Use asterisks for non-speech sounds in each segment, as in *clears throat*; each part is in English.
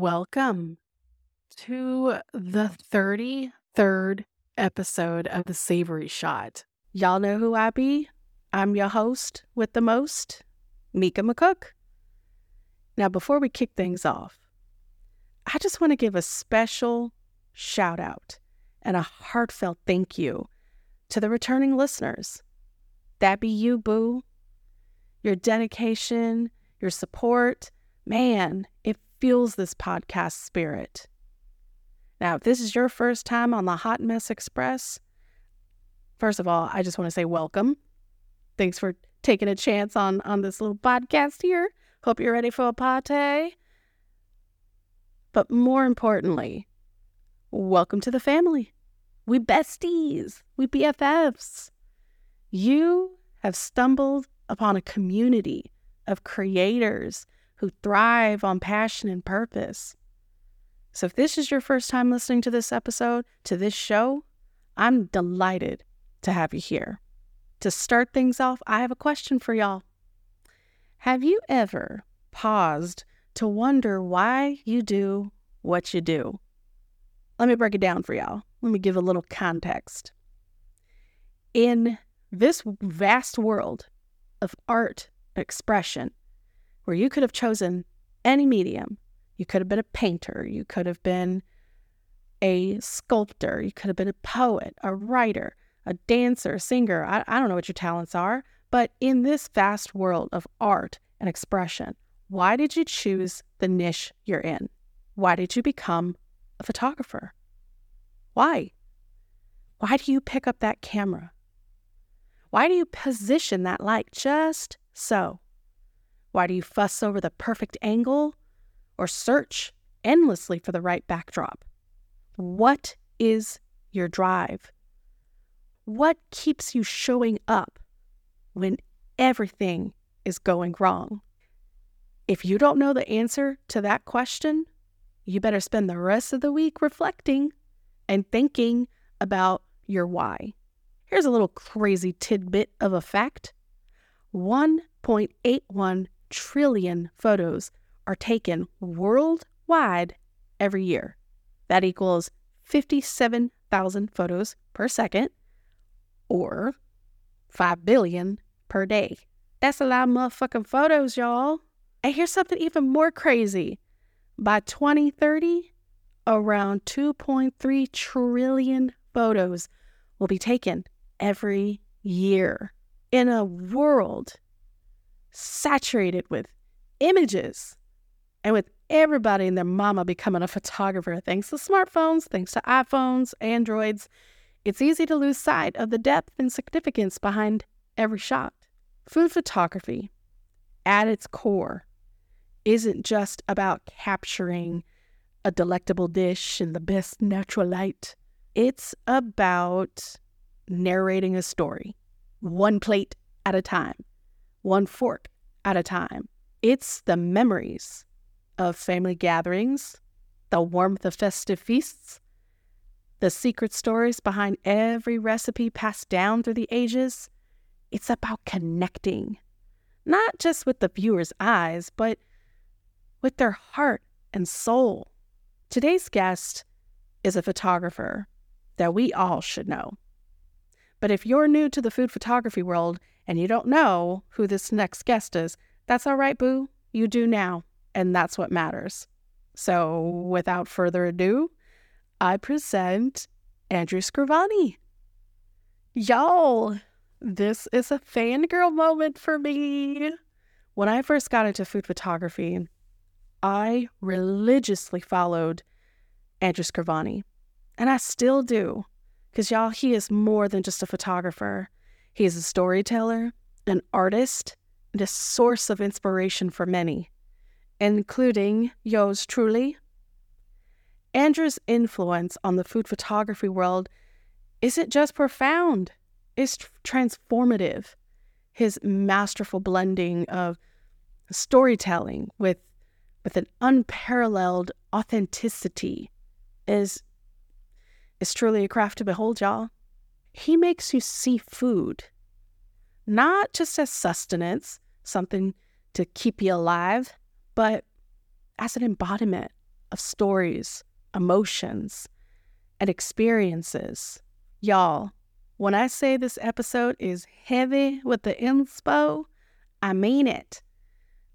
Welcome to the 33rd episode of The Savory Shot. Y'all know who I be? I'm your host with the most, Mika McCook. Now, before we kick things off, I just want to give a special shout out and a heartfelt thank you to the returning listeners. That be you, Boo. Your dedication, your support, man, it fuels this podcast spirit. Now, if this is your first time on the Hot Mess Express, first of all, I just want to say welcome. Thanks for taking a chance on on this little podcast here. Hope you're ready for a party. But more importantly, welcome to the family. We besties, we BFFs. You have stumbled upon a community of creators who thrive on passion and purpose. So, if this is your first time listening to this episode, to this show, I'm delighted to have you here. To start things off, I have a question for y'all. Have you ever paused to wonder why you do what you do? Let me break it down for y'all. Let me give a little context. In this vast world of art expression, where you could have chosen any medium. You could have been a painter, you could have been a sculptor, you could have been a poet, a writer, a dancer, a singer. I, I don't know what your talents are, but in this vast world of art and expression, why did you choose the niche you're in? Why did you become a photographer? Why? Why do you pick up that camera? Why do you position that light just so? Why do you fuss over the perfect angle or search endlessly for the right backdrop? What is your drive? What keeps you showing up when everything is going wrong? If you don't know the answer to that question, you better spend the rest of the week reflecting and thinking about your why. Here's a little crazy tidbit of a fact 1.81 trillion photos are taken worldwide every year. That equals 57,000 photos per second or 5 billion per day. That's a lot of motherfucking photos, y'all. And here's something even more crazy. By 2030, around 2.3 trillion photos will be taken every year. In a world saturated with images and with everybody and their mama becoming a photographer thanks to smartphones, thanks to iPhones, Androids. It's easy to lose sight of the depth and significance behind every shot. Food photography, at its core, isn't just about capturing a delectable dish in the best natural light. It's about narrating a story, one plate at a time one fork at a time. It's the memories of family gatherings, the warmth of festive feasts, the secret stories behind every recipe passed down through the ages. It's about connecting, not just with the viewer's eyes, but with their heart and soul. Today's guest is a photographer that we all should know. But if you're new to the food photography world and you don't know who this next guest is, that's all right, boo. You do now, and that's what matters. So, without further ado, I present Andrew Scrivani. Y'all, this is a fangirl moment for me. When I first got into food photography, I religiously followed Andrew Scrivani, and I still do. Because, y'all, he is more than just a photographer. He is a storyteller, an artist, and a source of inspiration for many, including yours truly. Andrew's influence on the food photography world isn't just profound, it's transformative. His masterful blending of storytelling with, with an unparalleled authenticity is is truly a craft to behold, y'all. He makes you see food not just as sustenance, something to keep you alive, but as an embodiment of stories, emotions, and experiences. Y'all, when I say this episode is heavy with the inspo, I mean it.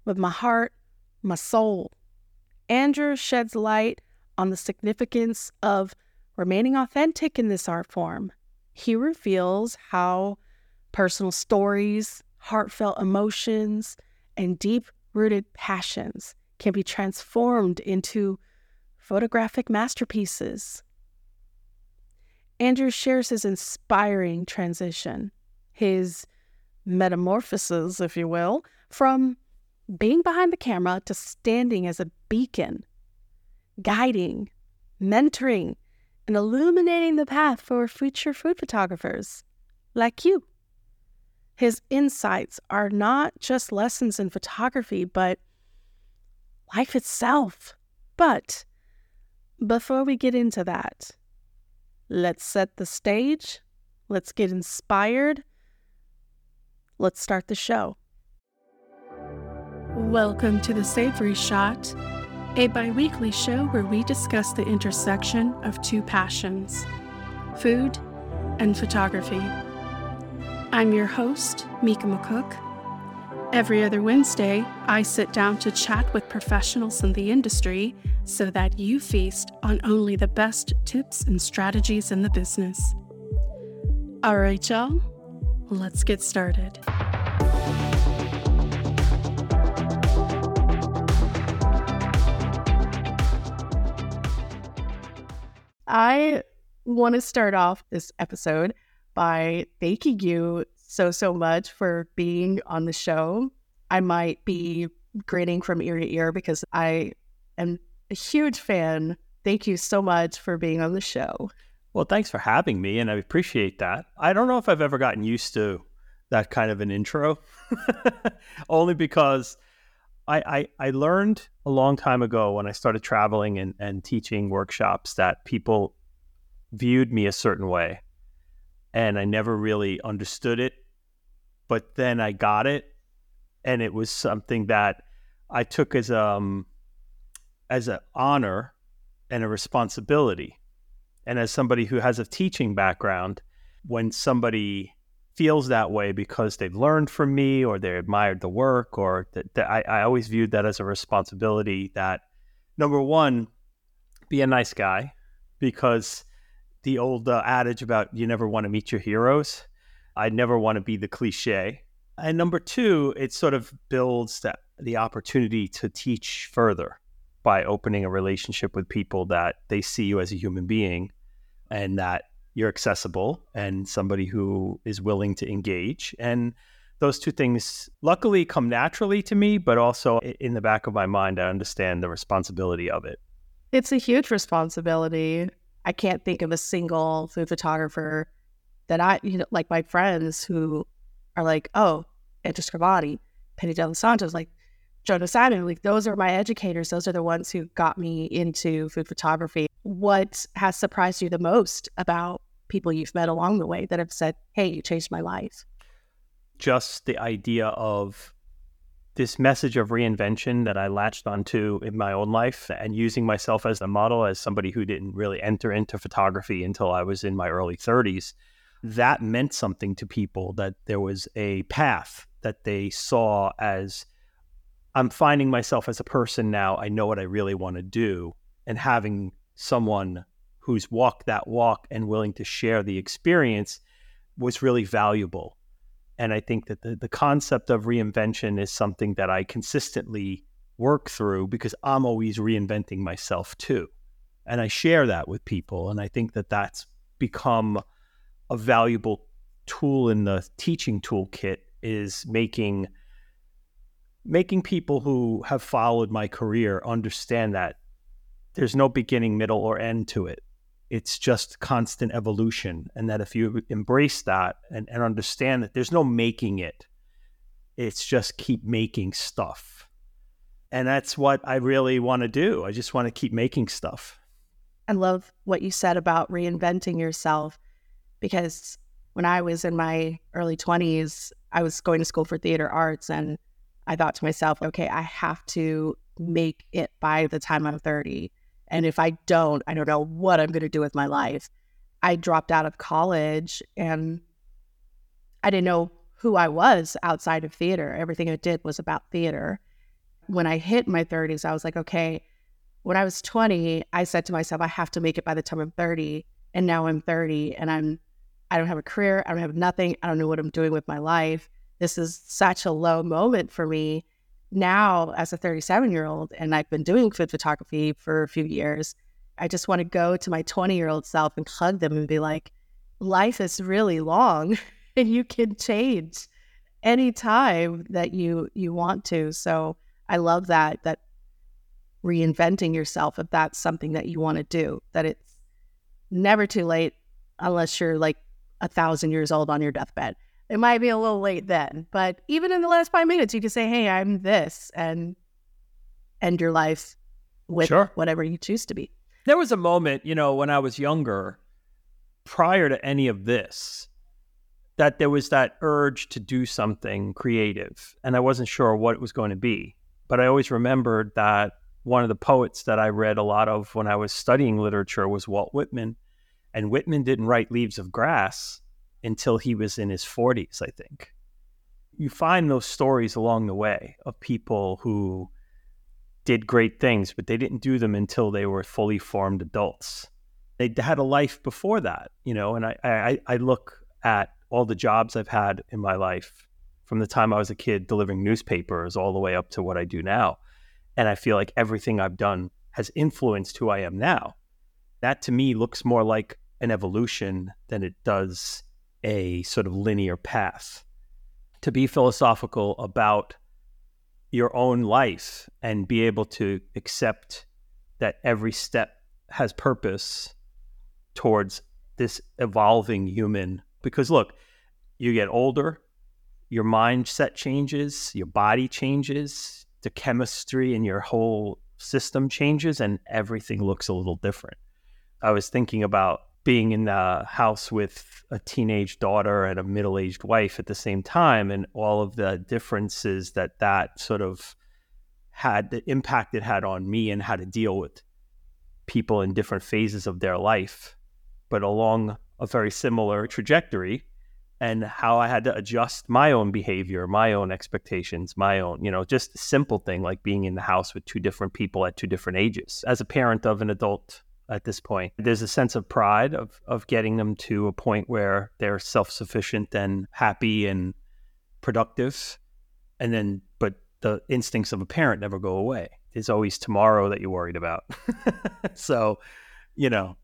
With my heart, my soul. Andrew sheds light on the significance of remaining authentic in this art form. He reveals how personal stories, heartfelt emotions, and deep rooted passions can be transformed into photographic masterpieces. Andrew shares his inspiring transition, his metamorphosis, if you will, from being behind the camera to standing as a beacon, guiding, mentoring, and illuminating the path for future food photographers like you. His insights are not just lessons in photography, but life itself. But before we get into that, let's set the stage. Let's get inspired. Let's start the show. Welcome to the Savory Shot, a bi weekly show where we discuss the intersection of two passions food and photography. I'm your host, Mika McCook. Every other Wednesday, I sit down to chat with professionals in the industry so that you feast on only the best tips and strategies in the business. All right, y'all, let's get started. I want to start off this episode by thanking you so, so much for being on the show. I might be grinning from ear to ear because I am a huge fan. Thank you so much for being on the show. Well, thanks for having me, and I appreciate that. I don't know if I've ever gotten used to that kind of an intro, *laughs* only because I, I, I, learned a long time ago when I started traveling and, and teaching workshops that people viewed me a certain way and I never really understood it. But then I got it, and it was something that I took as um as an honor and a responsibility. And as somebody who has a teaching background, when somebody feels that way because they've learned from me or they admired the work or that, that I, I always viewed that as a responsibility that number one, be a nice guy because the old uh, adage about you never want to meet your heroes. I never want to be the cliche. And number two, it sort of builds that the opportunity to teach further by opening a relationship with people that they see you as a human being and that you're accessible and somebody who is willing to engage. And those two things luckily come naturally to me, but also in the back of my mind, I understand the responsibility of it. It's a huge responsibility. I can't think of a single food photographer that I, you know, like my friends who are like, oh, Andrew Scrivani, Penny De Los Santos, like Joanie Simon, like those are my educators. Those are the ones who got me into food photography. What has surprised you the most about people you've met along the way that have said, hey, you changed my life? Just the idea of this message of reinvention that I latched onto in my own life and using myself as a model as somebody who didn't really enter into photography until I was in my early 30s, that meant something to people that there was a path that they saw as I'm finding myself as a person now. I know what I really want to do. And having someone who's walked that walk and willing to share the experience was really valuable and I think that the, the concept of reinvention is something that I consistently work through because I'm always reinventing myself too. And I share that with people. And I think that that's become a valuable tool in the teaching toolkit is making making people who have followed my career understand that there's no beginning, middle, or end to it it's just constant evolution. And that if you embrace that and, and understand that there's no making it, it's just keep making stuff. And that's what I really want to do. I just want to keep making stuff. I love what you said about reinventing yourself because when I was in my early 20s, I was going to school for theater arts and I thought to myself, okay, I have to make it by the time I'm 30 And if I don't, I don't know what I'm going to do with my life. I dropped out of college and I didn't know who I was outside of theater. Everything I did was about theater. When I hit my 30s, I was like, okay, when I was 20, I said to myself, I have to make it by the time I'm 30. And now I'm 30 and I'm I don't have a career, I don't have nothing, I don't know what I'm doing with my life. This is such a low moment for me now as a 37 year old and I've been doing food photography for a few years. I just want to go to my 20 year old self and hug them and be like, life is really long *laughs* and you can change anytime that you you want to. So I love that that reinventing yourself if that's something that you want to do, that it's never too late unless you're like a thousand years old on your deathbed. It might be a little late then, but even in the last five minutes, you can say, "Hey, I'm this," and end your life with sure. whatever you choose to be. There was a moment, you know, when I was younger, prior to any of this, that there was that urge to do something creative, and I wasn't sure what it was going to be. But I always remembered that one of the poets that I read a lot of when I was studying literature was Walt Whitman, and Whitman didn't write Leaves of Grass until he was in his 40s, I think. You find those stories along the way of people who did great things, but they didn't do them until they were fully formed adults. They had a life before that, you know, and I, I, I look at all the jobs I've had in my life from the time I was a kid delivering newspapers all the way up to what I do now. And I feel like everything I've done has influenced who I am now. That to me looks more like an evolution than it does a sort of linear path. To be philosophical about your own life and be able to accept that every step has purpose towards this evolving human. Because look, you get older, your mindset changes, your body changes, the chemistry in your whole system changes, and everything looks a little different. I was thinking about being in the house with a teenage daughter and a middle-aged wife at the same time and all of the differences that that sort of had the impact it had on me and how to deal with people in different phases of their life but along a very similar trajectory and how I had to adjust my own behavior, my own expectations, my own, you know, just simple thing like being in the house with two different people at two different ages. As a parent of an adult at this point. There's a sense of pride of of getting them to a point where they're self-sufficient and happy and productive. And then but the instincts of a parent never go away. There's always tomorrow that you're worried about. *laughs* so, you know.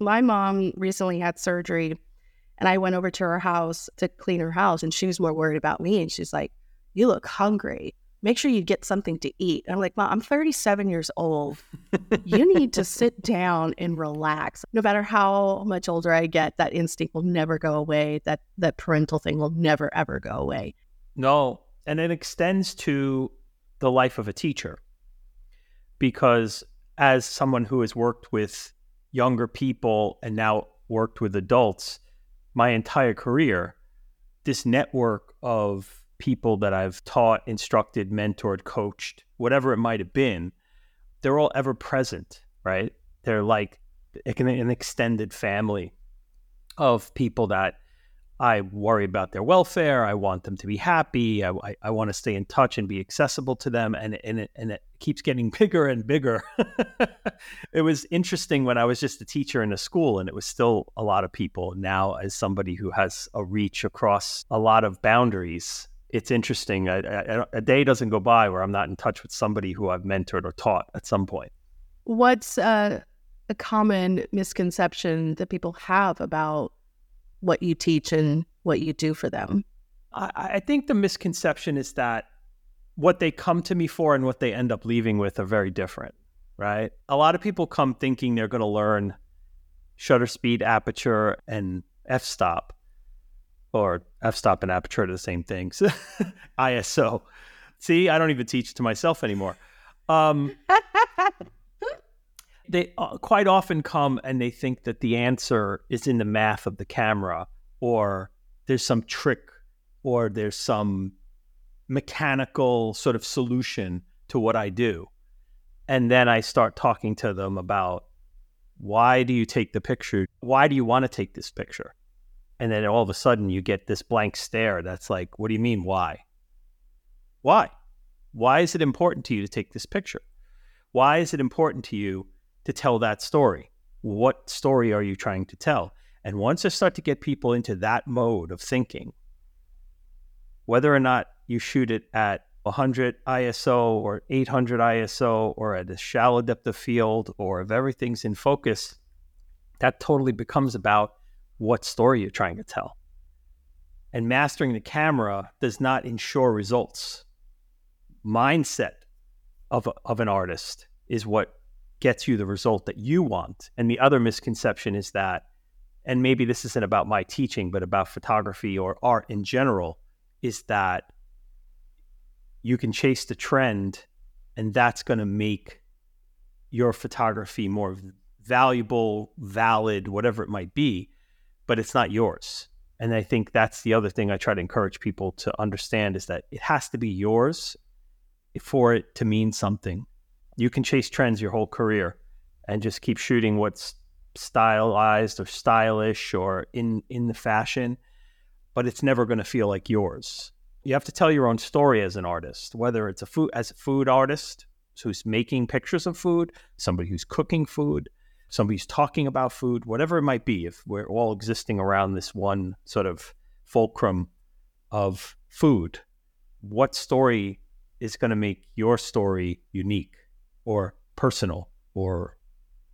My mom recently had surgery and I went over to her house to clean her house and she was more worried about me and she's like, "You look hungry." Make sure you get something to eat. And I'm like, Mom, I'm 37 years old. you need to *laughs* sit down and relax. No matter how much older I get, that instinct will never go away. That that parental thing will never ever go away. No. And it extends to the life of a teacher. Because as someone who has worked with younger people and now worked with adults my entire career, this network of people that I've taught, instructed, mentored, coached, whatever it might have been, they're all ever present, right? They're like an extended family of people that I worry about their welfare. I want them to be happy. I, I, I want to stay in touch and be accessible to them. And, and, it, and it keeps getting *laughs* bigger and bigger. it was interesting when I was just a teacher in a school and it was still a lot of people. Now, as somebody who has a reach across a lot of boundaries, it's interesting. I, I, a day doesn't go by where I'm not in touch with somebody who I've mentored or taught at some point. What's uh, a common misconception that people have about what you teach and what you do for them? I, I think the misconception is that what they come to me for and what they end up leaving with are very different, right? A lot of people come thinking they're going to learn shutter speed, aperture, and f stop or f-stop and aperture are the same things. *laughs* ISO. See, I don't even teach it to myself anymore. Um, *laughs* they uh, quite often come and they think that the answer is in the math of the camera, or there's some trick, or there's some mechanical sort of solution to what I do. And then I start talking to them about why do you take the picture? Why do you want to take this picture? And then all of a sudden you get this blank stare that's like, what do you mean, why? Why? Why is it important to you to take this picture? Why is it important to you to tell that story? What story are you trying to tell? And once I start to get people into that mode of thinking, whether or not you shoot it at 100 ISO or 800 ISO or at a shallow depth of field or if everything's in focus, that totally becomes about what story you're trying to tell. And mastering the camera does not ensure results. Mindset of, a, of an artist is what gets you the result that you want. And the other misconception is that, and maybe this isn't about my teaching, but about photography or art in general, is that you can chase the trend and that's going to make your photography more valuable, valid, whatever it might be, but it's not yours. And I think that's the other thing I try to encourage people to understand is that it has to be yours for it to mean something. You can chase trends your whole career and just keep shooting what's stylized or stylish or in in the fashion, but it's never going to feel like yours you have to tell your own story as an artist, whether it's a food as a food artist who's making pictures of food, somebody who's cooking food, somebody who's talking about food, whatever it might be. If we're all existing around this one sort of fulcrum of food, what story is going to make your story unique or personal or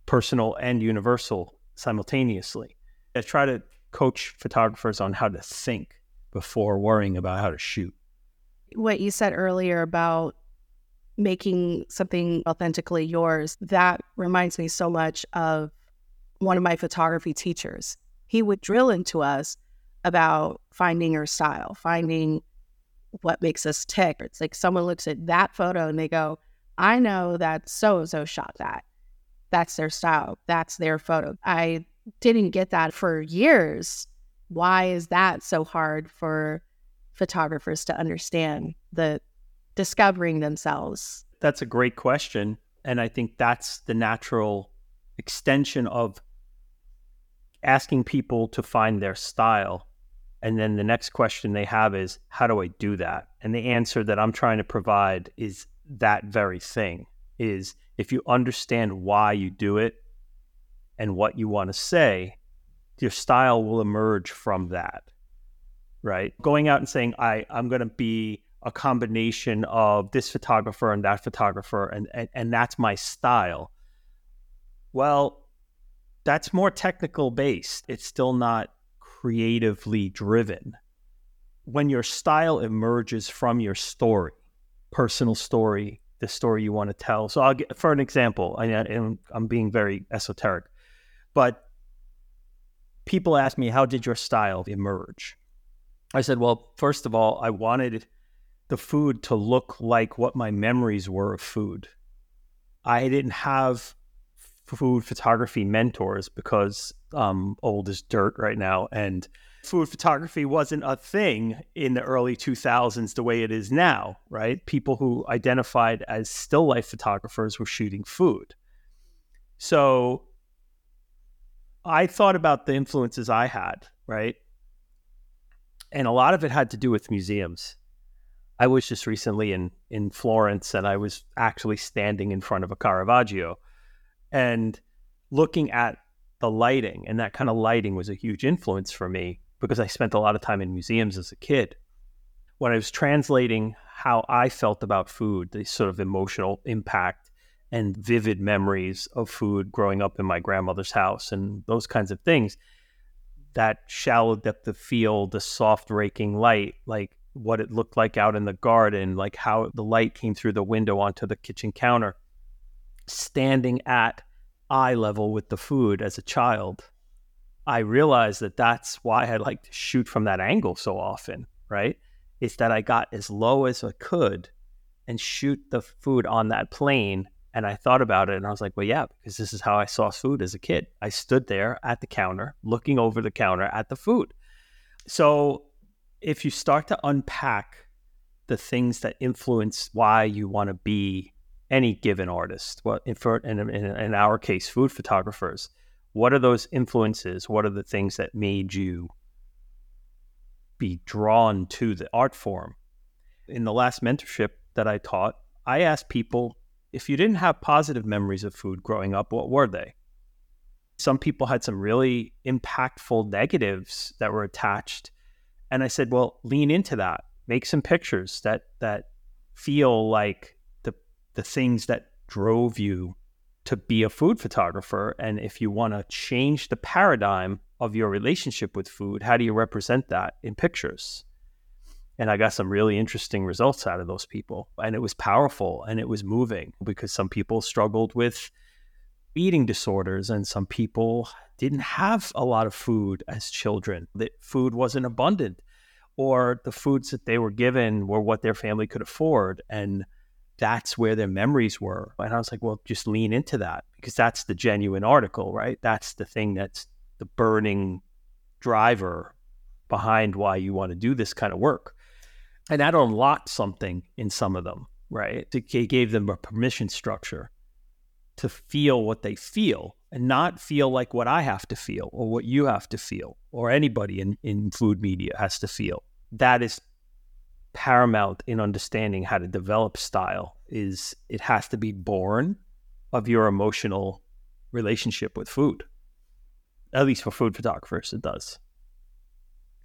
personal and universal simultaneously? I try to coach photographers on how to think before worrying about how to shoot. What you said earlier about making something authentically yours, that reminds me so much of one of my photography teachers. He would drill into us about finding your style, finding what makes us tick. It's like someone looks at that photo and they go, I know that so and so shot that. That's their style. That's their photo. I didn't get that for years why is that so hard for photographers to understand the discovering themselves? That's a great question. And I think that's the natural extension of asking people to find their style. And then the next question they have is, how do I do that? And the answer that I'm trying to provide is that very thing is if you understand why you do it and what you want to say, your style will emerge from that, right? Going out and saying, I, I'm going to be a combination of this photographer and that photographer, and, and, and that's my style. Well, that's more technical based. It's still not creatively driven. When your style emerges from your story, personal story, the story you want to tell. So I'll get, for an example, I, I'm being very esoteric, but people ask me, how did your style emerge? I said, well, first of all, I wanted the food to look like what my memories were of food. I didn't have food photography mentors because I'm old as dirt right now. And food photography wasn't a thing in the early 2000s the way it is now, right? People who identified as still life photographers were shooting food. So I thought about the influences I had, right? And a lot of it had to do with museums. I was just recently in in Florence and I was actually standing in front of a Caravaggio and looking at the lighting and that kind of lighting was a huge influence for me because I spent a lot of time in museums as a kid. When I was translating how I felt about food, the sort of emotional impact and vivid memories of food growing up in my grandmother's house and those kinds of things. That shallow depth of field, the soft raking light, like what it looked like out in the garden, like how the light came through the window onto the kitchen counter, standing at eye level with the food as a child. I realized that that's why I like to shoot from that angle so often, right? Is that I got as low as I could and shoot the food on that plane and I thought about it and I was like, well, yeah, because this is how I saw food as a kid. I stood there at the counter, looking over the counter at the food. So if you start to unpack the things that influence why you want to be any given artist. Well, in, for, in, in, in our case, food photographers, what are those influences? What are the things that made you be drawn to the art form? In the last mentorship that I taught, I asked people if you didn't have positive memories of food growing up, what were they? Some people had some really impactful negatives that were attached. And I said, well, lean into that. Make some pictures that that feel like the the things that drove you to be a food photographer. And if you want to change the paradigm of your relationship with food, how do you represent that in pictures? And I got some really interesting results out of those people. And it was powerful and it was moving because some people struggled with eating disorders and some people didn't have a lot of food as children. That food wasn't abundant or the foods that they were given were what their family could afford. And that's where their memories were. And I was like, well, just lean into that because that's the genuine article, right? That's the thing that's the burning driver behind why you want to do this kind of work and that unlocked something in some of them, right? It gave them a permission structure to feel what they feel and not feel like what I have to feel or what you have to feel or anybody in, in food media has to feel. That is paramount in understanding how to develop style is it has to be born of your emotional relationship with food. At least for food photographers, it does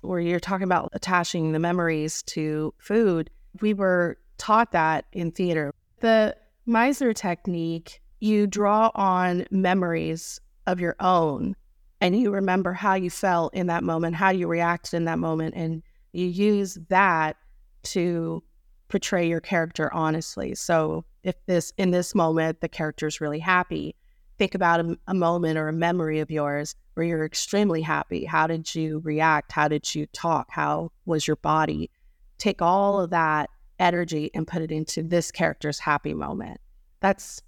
where you're talking about attaching the memories to food, we were taught that in theater. The Meisner technique, you draw on memories of your own and you remember how you felt in that moment, how you reacted in that moment, and you use that to portray your character honestly. So if this in this moment the character is really happy, think about a, a, moment or a memory of yours where you're extremely happy. How did you react? How did you talk? How was your body? Take all of that energy and put it into this character's happy moment. That's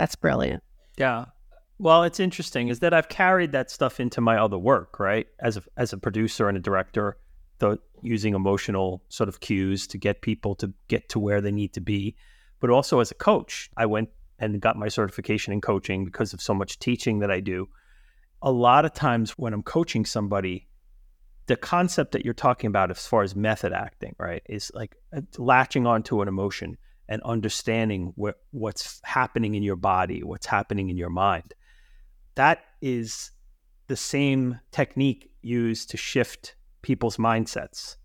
that's brilliant. Yeah. Well, it's interesting is that I've carried that stuff into my other work, right? As a as a producer and a director, the using emotional sort of cues to get people to get to where they need to be, but also as a coach. I went and got my certification in coaching because of so much teaching that I do. A lot of times when I'm coaching somebody, the concept that you're talking about as far as method acting, right, is like uh, latching onto an emotion and understanding what, what's happening in your body, what's happening in your mind. That is the same technique used to shift people's mindsets,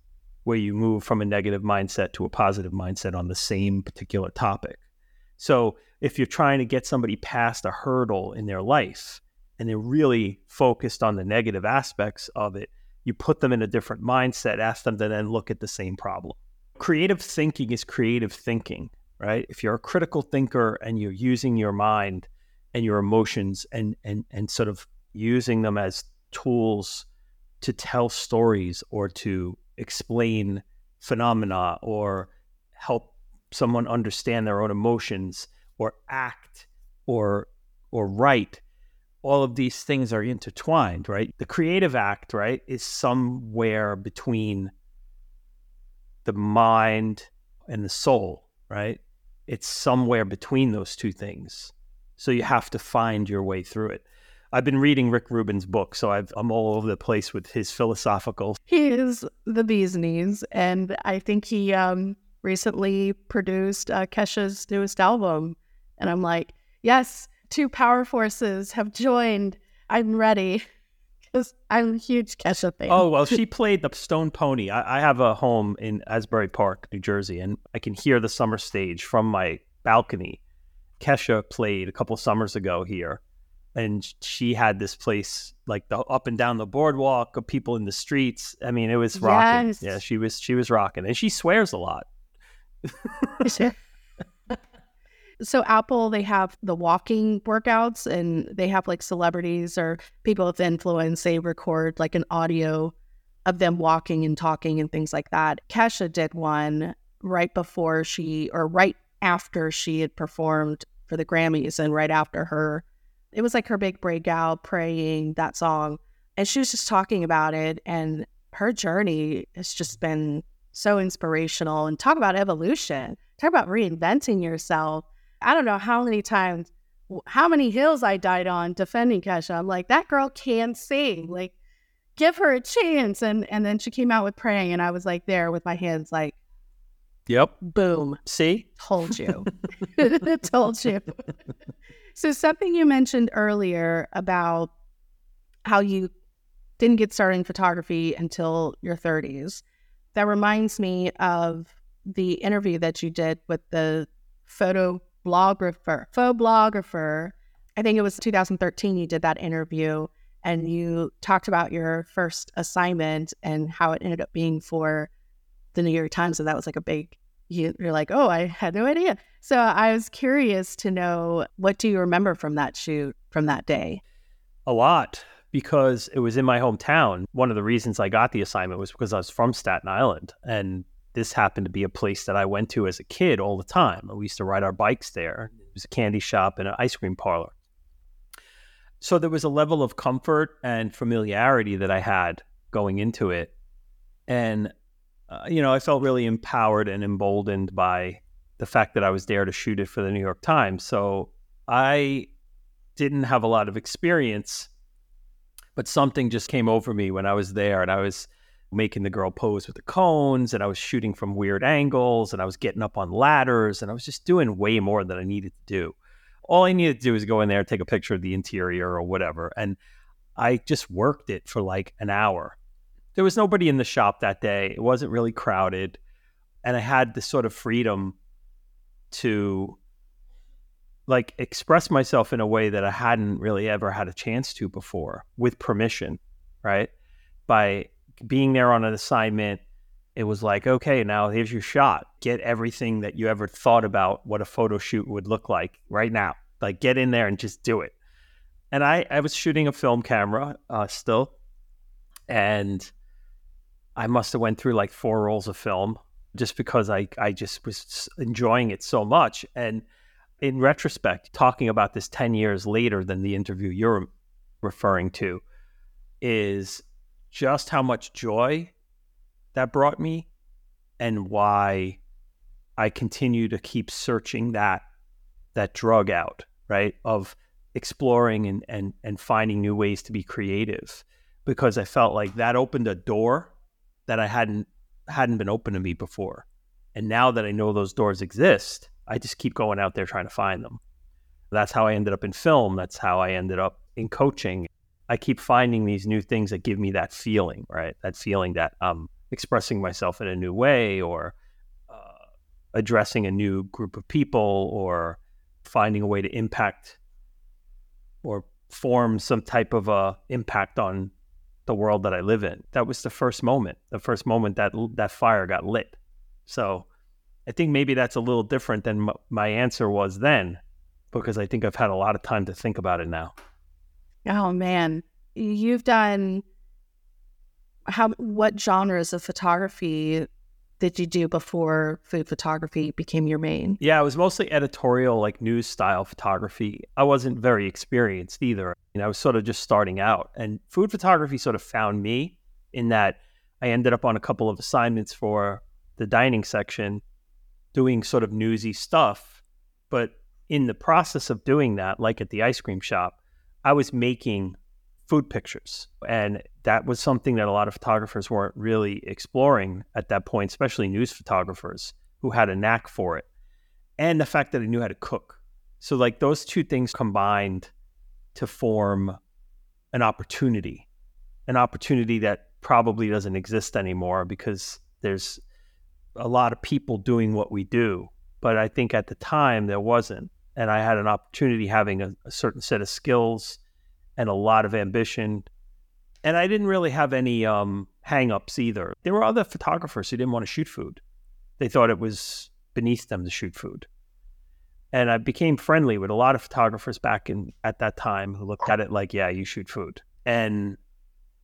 where you move from a negative mindset to a positive mindset on the same particular topic. So if you're trying to get somebody past a hurdle in their life and they're really focused on the negative aspects of it, you put them in a different mindset, ask them to then look at the same problem. Creative thinking is creative thinking, right? If you're a critical thinker and you're using your mind and your emotions and and and sort of using them as tools to tell stories or to explain phenomena or help someone understand their own emotions or act or or write all of these things are intertwined right the creative act right is somewhere between the mind and the soul right it's somewhere between those two things so you have to find your way through it I've been reading Rick Rubin's book, so i am all over the place with his philosophical. *laughs* He is the bee's knees, and I think he um, recently produced uh, Kesha's newest album. And I'm like, yes, two power forces have joined. I'm ready *laughs* I'm a huge Kesha fan. Oh, well, she *laughs* played the Stone Pony. I, I have a home in Asbury Park, New Jersey, and I can hear the summer stage from my balcony. Kesha played a couple summers ago here and she had this place like the up and down the boardwalk of people in the streets. I mean, it was rocking. Yes. Yeah, she was she was rocking, and she swears a lot. So Apple, they have the walking workouts and they have like celebrities or people with influence. They record like an audio of them walking and talking and things like that. Kesha did one right before she or right after she had performed for the Grammys and right after her. It was like her big breakout, praying that song. And she was just talking about it. And her journey has just been so inspirational and talk about evolution talk about reinventing yourself I don't know how many times, how many hills I died on defending Kesha. I'm like, that girl can sing. Like, give her a chance. And and then she came out with praying, and I was like there with my hands like, Yep. boom, See? told you, *laughs* *laughs* told you. So something you mentioned earlier about how you didn't get started in photography until your 30s. That reminds me of the interview that you did with the photo blogger, blogger. I think it was 2013 you did that interview and you talked about your first assignment and how it ended up being for the New York Times. And that was like a big, you, you're like, oh, I had no idea. So I was curious to know what do you remember from that shoot from that day? A lot because it was in my hometown. One of the reasons I got the assignment was because I was from Staten Island and this happened to be a place that I went to as a kid all the time. We used to ride our bikes there. It was a candy shop and an ice cream parlor. So there was a level of comfort and familiarity that I had going into it. And, uh, you know, I felt really empowered and emboldened by the fact that I was there to shoot it for the New York Times. So I didn't have a lot of experience, but something just came over me when I was there and I was making the girl pose with the cones and I was shooting from weird angles and I was getting up on ladders and I was just doing way more than I needed to do. All I needed to do was go in there, take a picture of the interior or whatever. And I just worked it for like an hour. There was nobody in the shop that day. It wasn't really crowded. And I had this sort of freedom to like express myself in a way that I hadn't really ever had a chance to before with permission, right? By being there on an assignment, it was like, okay, now here's your shot. Get everything that you ever thought about what a photo shoot would look like right now. Like, get in there and just do it. And I, I was shooting a film camera uh, still, and I must have went through like four rolls of film just because I, I just was enjoying it so much. And in retrospect, talking about this 10 years later than the interview you're referring to is just how much joy that brought me and why I continue to keep searching that that drug out, right? Of exploring and and and finding new ways to be creative because I felt like that opened a door that I hadn't hadn't been open to me before. And now that I know those doors exist, I just keep going out there trying to find them. That's how I ended up in film. That's how I ended up in coaching. I keep finding these new things that give me that feeling, right? That feeling that I'm expressing myself in a new way or uh, addressing a new group of people or finding a way to impact or form some type of a impact on the world that I live in. That was the first moment, the first moment that that fire got lit. So I think maybe that's a little different than my answer was then because I think I've had a lot of time to think about it now. Oh man, you've done how what genres of photography did you do before food photography became your main? Yeah, it was mostly editorial, like news style photography. I wasn't very experienced either. You know, I was sort of just starting out. And food photography sort of found me in that I ended up on a couple of assignments for the dining section doing sort of newsy stuff. But in the process of doing that, like at the ice cream shop, I was making food pictures. And that was something that a lot of photographers weren't really exploring at that point, especially news photographers who had a knack for it. And the fact that I knew how to cook. So, like, those two things combined to form an opportunity, an opportunity that probably doesn't exist anymore because there's a lot of people doing what we do. But I think at the time there wasn't. And I had an opportunity having a, a certain set of skills and a lot of ambition. And I didn't really have any um, hangups either. There were other photographers who didn't want to shoot food. They thought it was beneath them to shoot food. And I became friendly with a lot of photographers back in at that time who looked at it like, yeah, you shoot food. And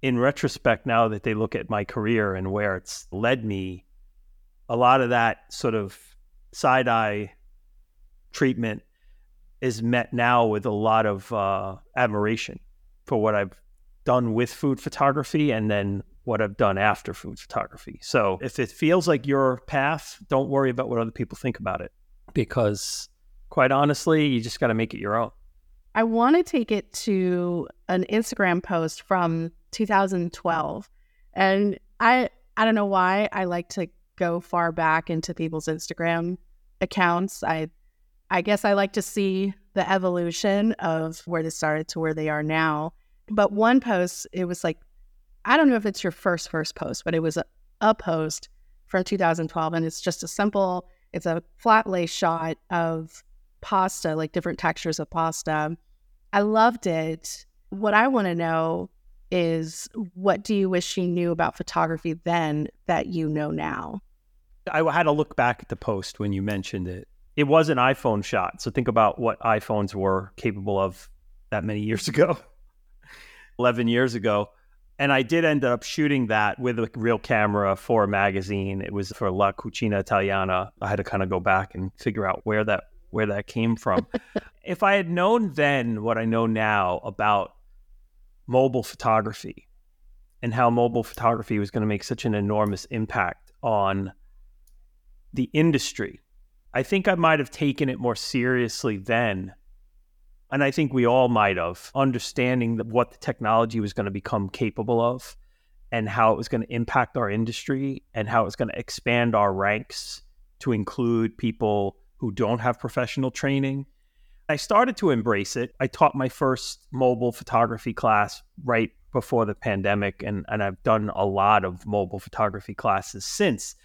in retrospect, now that they look at my career and where it's led me, a lot of that sort of side eye treatment is met now with a lot of uh, admiration for what I've done with food photography and then what I've done after food photography. So if it feels like your path, don't worry about what other people think about it because quite honestly, you just got to make it your own. I want to take it to an Instagram post from 2012. And I I don't know why I like to go far back into people's Instagram accounts. I I guess I like to see the evolution of where they started to where they are now. But one post, it was like I don't know if it's your first first post, but it was a, a post from 2012 and it's just a simple it's a flat lay shot of pasta, like different textures of pasta. I loved it. What I want to know is what do you wish you knew about photography then that you know now? I had to look back at the post when you mentioned it. It was an iPhone shot. So think about what iPhones were capable of that many years *laughs* ago, 11 years ago. And I did end up shooting that with a real camera for a magazine. It was for La Cucina Italiana. I had to kind of go back and figure out where that where that came from. *laughs* if I had known then what I know now about mobile photography and how mobile photography was going to make such an enormous impact on the industry. I think I might have taken it more seriously then. And I think we all might have, understanding what the technology was going to become capable of and how it was going to impact our industry and how it was going to expand our ranks to include people who don't have professional training I started to embrace it. I taught my first mobile photography class right before the pandemic, and, and I've done a lot of mobile photography classes since.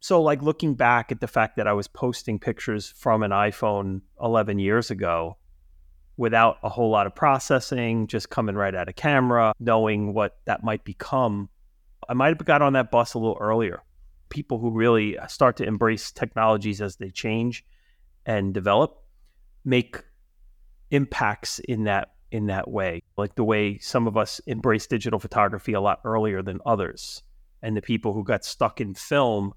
So, like looking back at the fact that I was posting pictures from an iPhone 11 years ago without a whole lot of processing, just coming right out of camera, knowing what that might become, I might have got on that bus a little earlier. People who really start to embrace technologies as they change and develop make impacts in that in that way like the way some of us embrace digital photography a lot earlier than others and the people who got stuck in film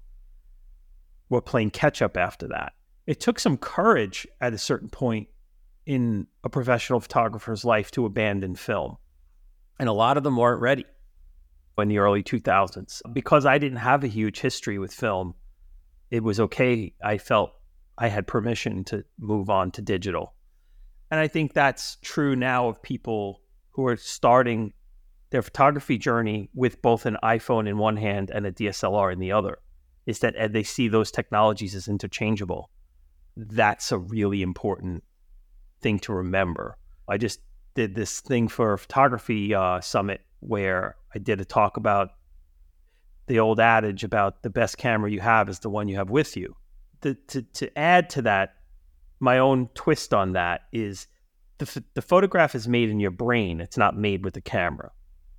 were playing catch up after that. It took some courage at a certain point in a professional photographer's life to abandon film. And a lot of them weren't ready in the early 2000s because i didn't have a huge history with film it was okay. I felt I had permission to move on to digital. And I think that's true now of people who are starting their photography journey with both an iPhone in one hand and a DSLR in the other, is that they see those technologies as interchangeable. That's a really important thing to remember. I just did this thing for a photography uh, summit where I did a talk about the old adage about the best camera you have is the one you have with you the, to to add to that, my own twist on that is the the photograph is made in your brain. It's not made with the camera,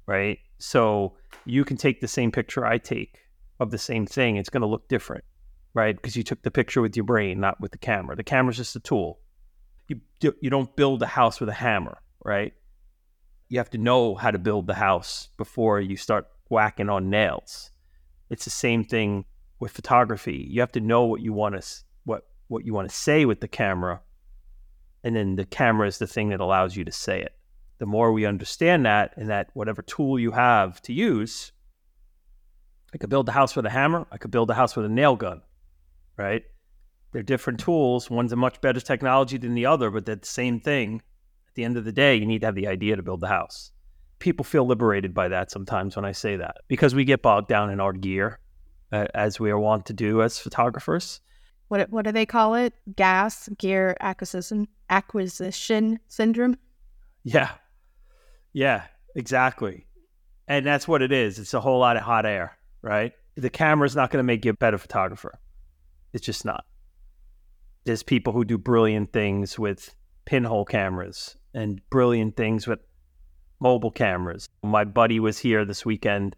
right? So you can take the same picture I take of the same thing. It's going to look different, right? Because you took the picture with your brain, not with the camera. The camera's just a tool. You you don't build a house with a hammer, right? You have to know how to build the house before you start whacking on nails. It's the same thing with photography. You have to know what you want to what what you want to say with the camera, and then the camera is the thing that allows you to say it. The more we understand that, and that whatever tool you have to use, I could build the house with a hammer. I could build the house with a nail gun, right? They're different tools. One's a much better technology than the other, but they're the same thing. At the end of the day, you need to have the idea to build the house. People feel liberated by that sometimes when I say that because we get bogged down in our gear uh, as we are wont to do as photographers. What what do they call it? Gas gear acquisition acquisition syndrome. Yeah, yeah, exactly, and that's what it is. It's a whole lot of hot air, right? The camera's not going to make you a better photographer. It's just not. There's people who do brilliant things with pinhole cameras and brilliant things with mobile cameras. My buddy was here this weekend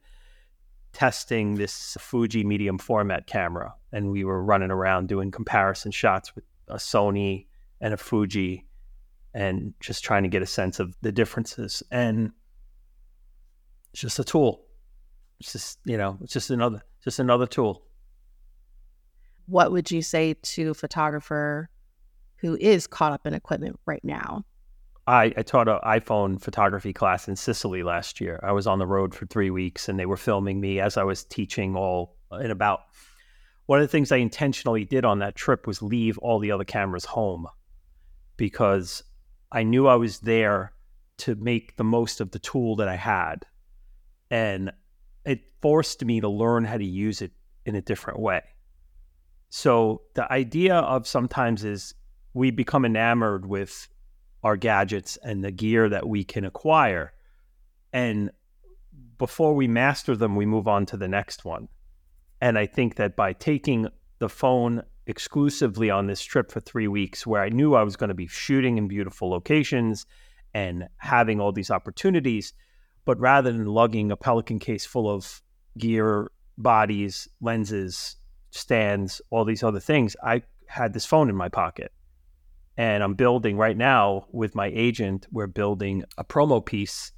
testing this Fuji medium format camera, and we were running around doing comparison shots with a Sony and a Fuji, and just trying to get a sense of the differences. And it's just a tool. It's just you know, it's just another just another tool. What would you say to a photographer who is caught up in equipment right now? I, I taught an iPhone photography class in Sicily last year. I was on the road for three weeks and they were filming me as I was teaching all in about one of the things I intentionally did on that trip was leave all the other cameras home because I knew I was there to make the most of the tool that I had. And it forced me to learn how to use it in a different way. So the idea of sometimes is we become enamored with our gadgets and the gear that we can acquire. And before we master them, we move on to the next one. And I think that by taking the phone exclusively on this trip for three weeks, where I knew I was going to be shooting in beautiful locations and having all these opportunities, but rather than lugging a Pelican case full of gear, bodies, lenses, stands, all these other things, I had this phone in my pocket. And I'm building right now with my agent, we're building a promo piece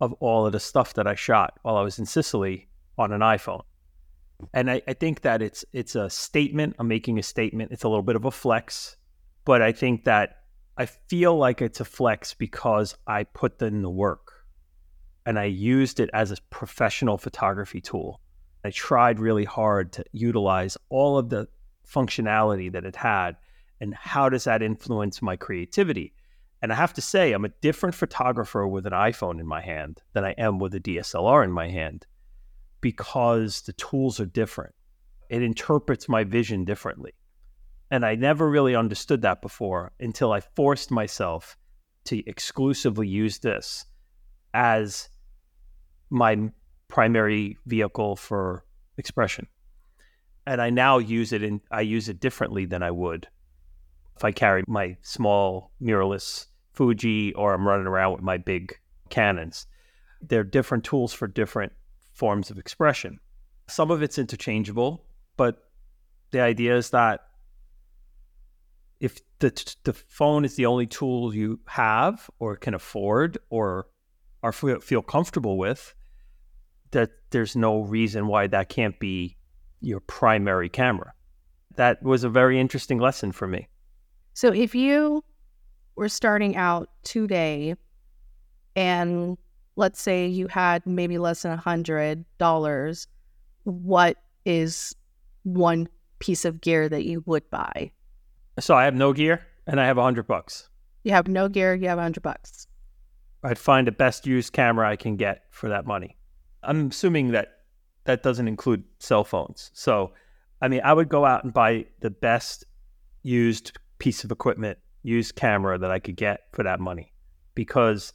of all of the stuff that I shot while I was in Sicily on an iPhone. And I, I think that it's it's a statement. I'm making a statement. It's a little bit of a flex, but I think that I feel like it's a flex because I put in the work and I used it as a professional photography tool. I tried really hard to utilize all of the functionality that it had and how does that influence my creativity. And I have to say, I'm a different photographer with an iPhone in my hand than I am with a DSLR in my hand because the tools are different. It interprets my vision differently. And I never really understood that before until I forced myself to exclusively use this as my primary vehicle for expression. And I now use it in I use it differently than I would if I carry my small mirrorless Fuji or I'm running around with my big Canons. They're different tools for different forms of expression. Some of it's interchangeable, but the idea is that if the the phone is the only tool you have or can afford or are feel comfortable with, that there's no reason why that can't be your primary camera. That was a very interesting lesson for me. So if you were starting out today and let's say you had maybe less than a hundred dollars, what is one piece of gear that you would buy? So I have no gear and I have a hundred bucks. You have no gear, you have a hundred bucks. I'd find the best used camera I can get for that money. I'm assuming that that doesn't include cell phones. So, I mean, I would go out and buy the best used piece of equipment, used camera that I could get for that money because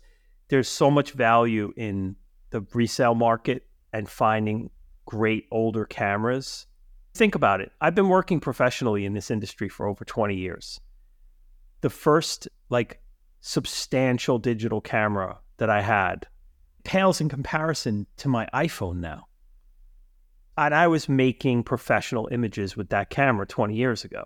there's so much value in the resale market and finding great older cameras. Think about it. I've been working professionally in this industry for over 20 years. The first like substantial digital camera that I had pales in comparison to my iPhone now. And I was making professional images with that camera 20 years ago.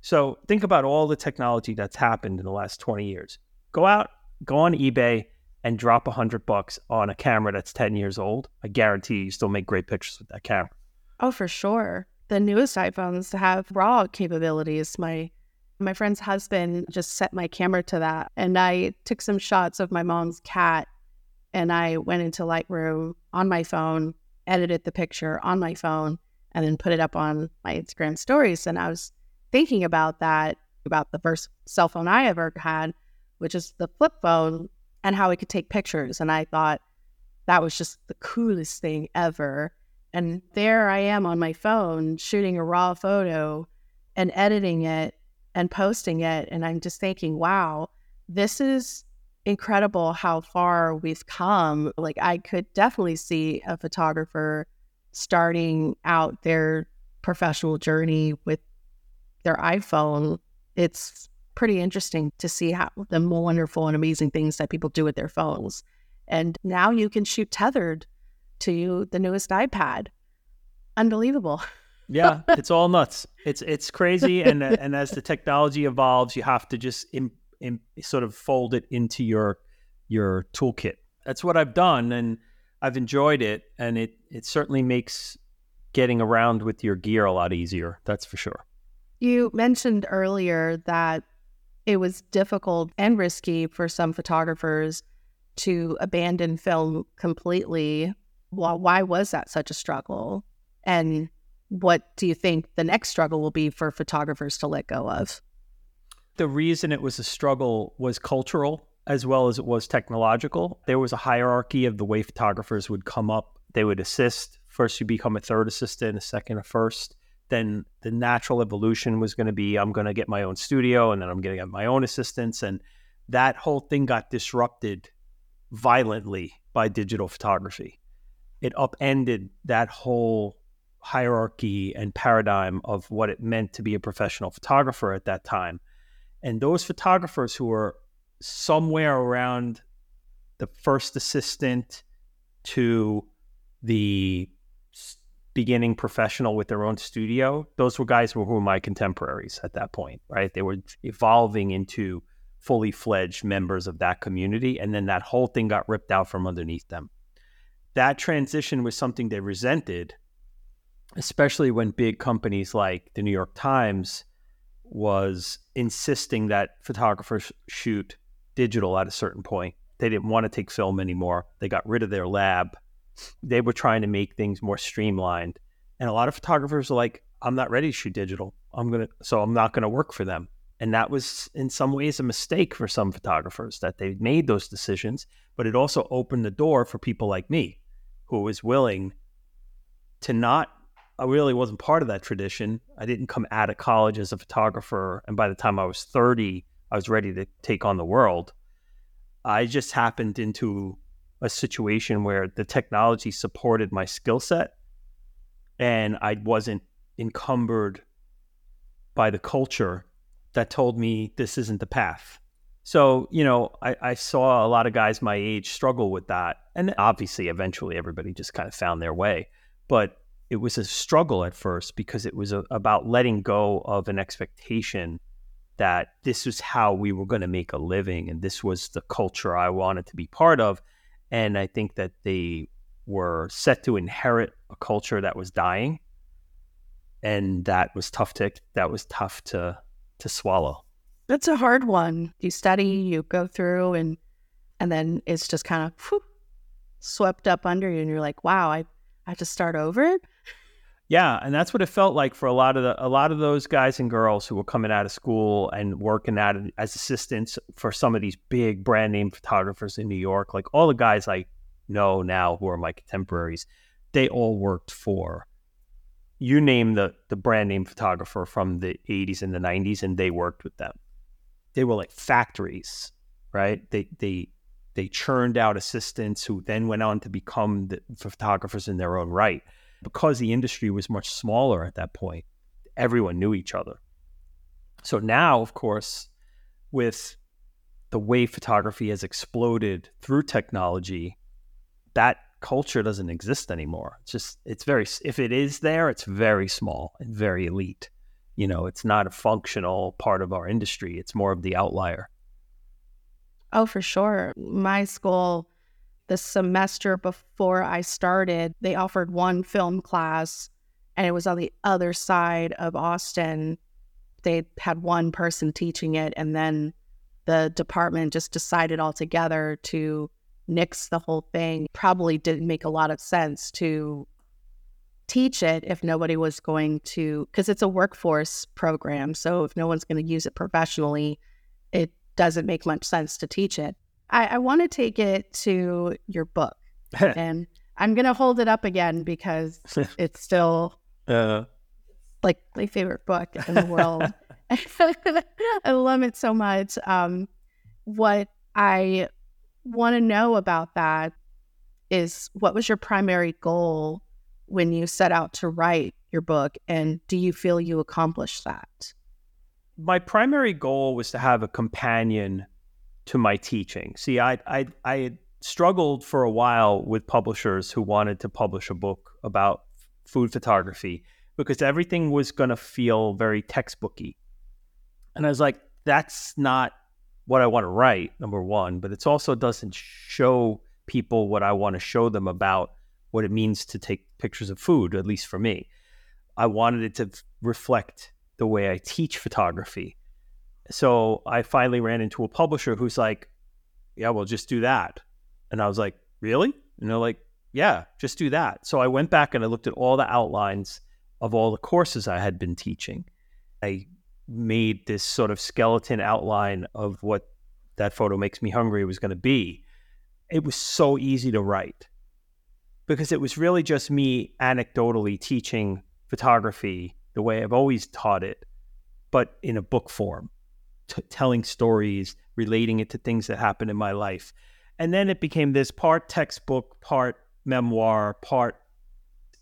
So think about all the technology that's happened in the last 20 years. Go out, go on eBay and drop a hundred bucks on a camera that's 10 years old. I guarantee you still make great pictures with that camera. Oh, for sure. The newest iPhones have RAW capabilities. My my friend's husband just set my camera to that and I took some shots of my mom's cat and I went into Lightroom on my phone, edited the picture on my phone, and then put it up on my Instagram stories. And I was thinking about that, about the first cell phone I ever had, which is the flip phone, and how it could take pictures. And I thought that was just the coolest thing ever. And there I am on my phone shooting a raw photo and editing it and posting it. And I'm just thinking, wow, this is incredible how far we've come. Like, I could definitely see a photographer starting out their professional journey with their iPhone, it's pretty interesting to see how the wonderful and amazing things that people do with their phones. And now you can shoot tethered to the newest iPad. Unbelievable. yeah, it's all nuts. It's it's crazy, and uh, and as the technology evolves, you have to just Im, sort of fold it into your your toolkit. That's what I've done, and I've enjoyed it, and it it certainly makes getting around with your gear a lot easier. That's for sure. You mentioned earlier that it was difficult and risky for some photographers to abandon film completely. Well, why was that such a struggle? And what do you think the next struggle will be for photographers to let go of? The reason it was a struggle was cultural as well as it was technological. There was a hierarchy of the way photographers would come up. They would assist. First, you become a third assistant, a second, a first. Then the natural evolution was going to be I'm going to get my own studio and then I'm going to get my own assistants. And that whole thing got disrupted violently by digital photography. It upended that whole hierarchy and paradigm of what it meant to be a professional photographer at that time. And those photographers who were somewhere around the first assistant to the beginning professional with their own studio, those were guys who were my contemporaries at that point, right? They were evolving into fully fledged members of that community. And then that whole thing got ripped out from underneath them. That transition was something they resented especially when big companies like the New York Times was insisting that photographers shoot digital at a certain point. They didn't want to take film anymore. They got rid of their lab. They were trying to make things more streamlined. And a lot of photographers are like, I'm not ready to shoot digital. I'm going to, so I'm not going to work for them. And that was in some ways a mistake for some photographers that they made those decisions, but it also opened the door for people like me who was willing to not I really wasn't part of that tradition. I didn't come out of college as a photographer. And by the time I was 30, I was ready to take on the world. I just happened into a situation where the technology supported my skill set and I wasn't encumbered by the culture that told me this isn't the path. So, you know, I, I, saw a lot of guys my age struggle with that. And obviously, eventually, everybody just kind of found their way. But it was a struggle at first because it was a, about letting go of an expectation that this was how we were going to make a living and this was the culture I wanted to be part of. And I think that they were set to inherit a culture that was dying. And that was tough to that was tough to to swallow. That's a hard one. You study, you go through and and then it's just kind of swept up under you and you're like, wow, I, I have to start over. Yeah, and that's what it felt like for a lot of the a lot of those guys and girls who were coming out of school and working out as assistants for some of these big brand name photographers in New York. Like all the guys I know now who are my contemporaries, they all worked for you name the the brand name photographer from the 80s and the 90s and they worked with them. They were like factories, right? They they they churned out assistants who then went on to become the photographers in their own right because the industry was much smaller at that point, everyone knew each other. So now, of course, with the way photography has exploded through technology, that culture doesn't exist anymore. It's just, it's very, if it is there, it's very small and very elite. You know, it's not a functional part of our industry, it's more of the outlier. Oh, for sure. My school the semester before I started, they offered one film class and it was on the other side of Austin. They had one person teaching it and then the department just decided altogether to nix the whole thing. Probably didn't make a lot of sense to teach it if nobody was going to because it's a workforce program. So if no one's going to use it professionally, it doesn't make much sense to teach it. I, I want to take it to your book, *laughs* and I'm going to hold it up again because *laughs* it's still uh. like my favorite book in the world. *laughs* I love it so much. Um, what I want to know about that is what was your primary goal when you set out to write your book, and do you feel you accomplished that? My primary goal was to have a companion to my teaching. See, I I I struggled for a while with publishers who wanted to publish a book about food photography because everything was going to feel very textbooky. And I was like, that's not what I want to write, number one, but it also doesn't show people what I want to show them about what it means to take pictures of food, at least for me. I wanted it to reflect the way I teach photography so I finally ran into a publisher who's like, yeah, well, just do that. And I was like, really? And they're like, yeah, just do that. So I went back and I looked at all the outlines of all the courses I had been teaching. I made this sort of skeleton outline of what that photo makes me hungry was going to be. It was so easy to write because it was really just me anecdotally teaching photography the way I've always taught it, but in a book form, t- telling stories, relating it to things that happened in my life. And then it became this part textbook, part memoir, part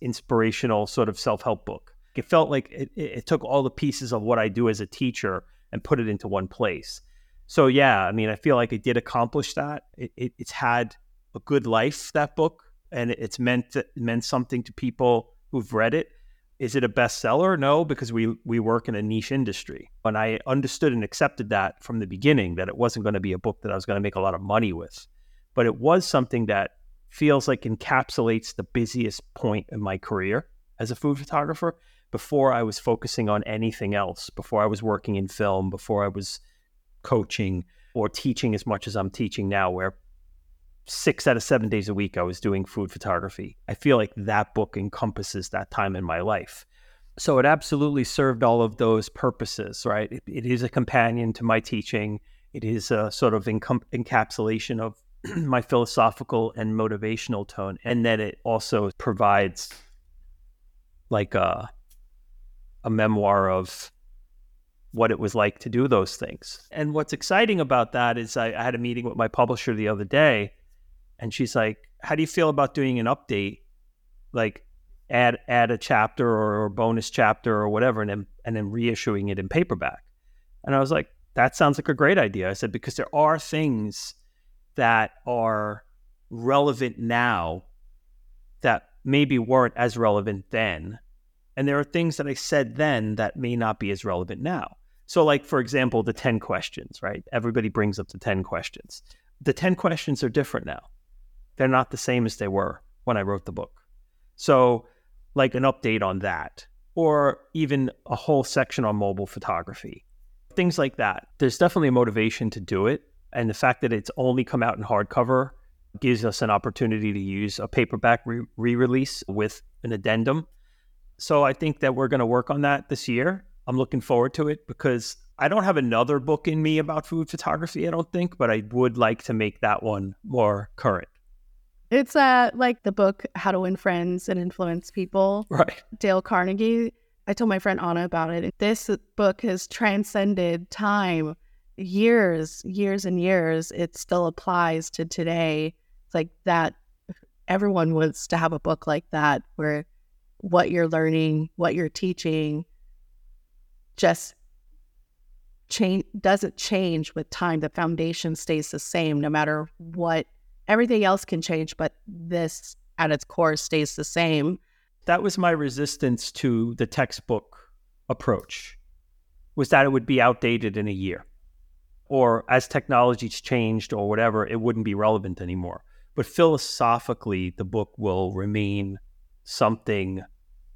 inspirational sort of self help book. It felt like it, it, took all the pieces of what I do as a teacher and put it into one place. So, yeah, I mean, I feel like it did accomplish that. It, it, it's had a good life, that book, and it's meant, to, meant something to people who've read it. Is it a bestseller? No, because we we work in a niche industry. And I understood and accepted that from the beginning that it wasn't going to be a book that I was going to make a lot of money with. But it was something that feels like encapsulates the busiest point in my career as a food photographer before I was focusing on anything else, before I was working in film, before I was coaching or teaching as much as I'm teaching now, where six out of seven days a week I was doing food photography. I feel like that book encompasses that time in my life. So it absolutely served all of those purposes, right? it, it is a companion to my teaching. It is a sort of encom- encapsulation of *clears throat* my philosophical and motivational tone. And then it also provides like a, a memoir of what it was like to do those things. And what's exciting about that is I, I had a meeting with my publisher the other day and she's like, "How do you feel about doing an update, like add add a chapter or, a bonus chapter or whatever, and then and then reissuing it in paperback?" And I was like, "That sounds like a great idea." I said because there are things that are relevant now that maybe weren't as relevant then, and there are things that I said then that may not be as relevant now. So, like for example, the ten questions, right? Everybody brings up the ten questions. The ten questions are different now they're not the same as they were when I wrote the book. So, like an update on that, or even a whole section on mobile photography, things like that. There's definitely a motivation to do it. And the fact that it's only come out in hardcover gives us an opportunity to use a paperback re release with an addendum. So I think that we're going to work on that this year. I'm looking forward to it because I don't have another book in me about food photography, I don't think, but I would like to make that one more current. It's uh like the book How to Win Friends and Influence People. Right. Dale Carnegie. I told my friend Anna about it. This book has transcended time, years, years and years. It still applies to today. It's like that everyone wants to have a book like that where what you're learning, what you're teaching just change doesn't change with time. The foundation stays the same no matter what everything else can change, but this at its core stays the same. That was my resistance to the textbook approach was that it would be outdated in a year or as technology's changed or whatever, it wouldn't be relevant anymore. But philosophically, the book will remain something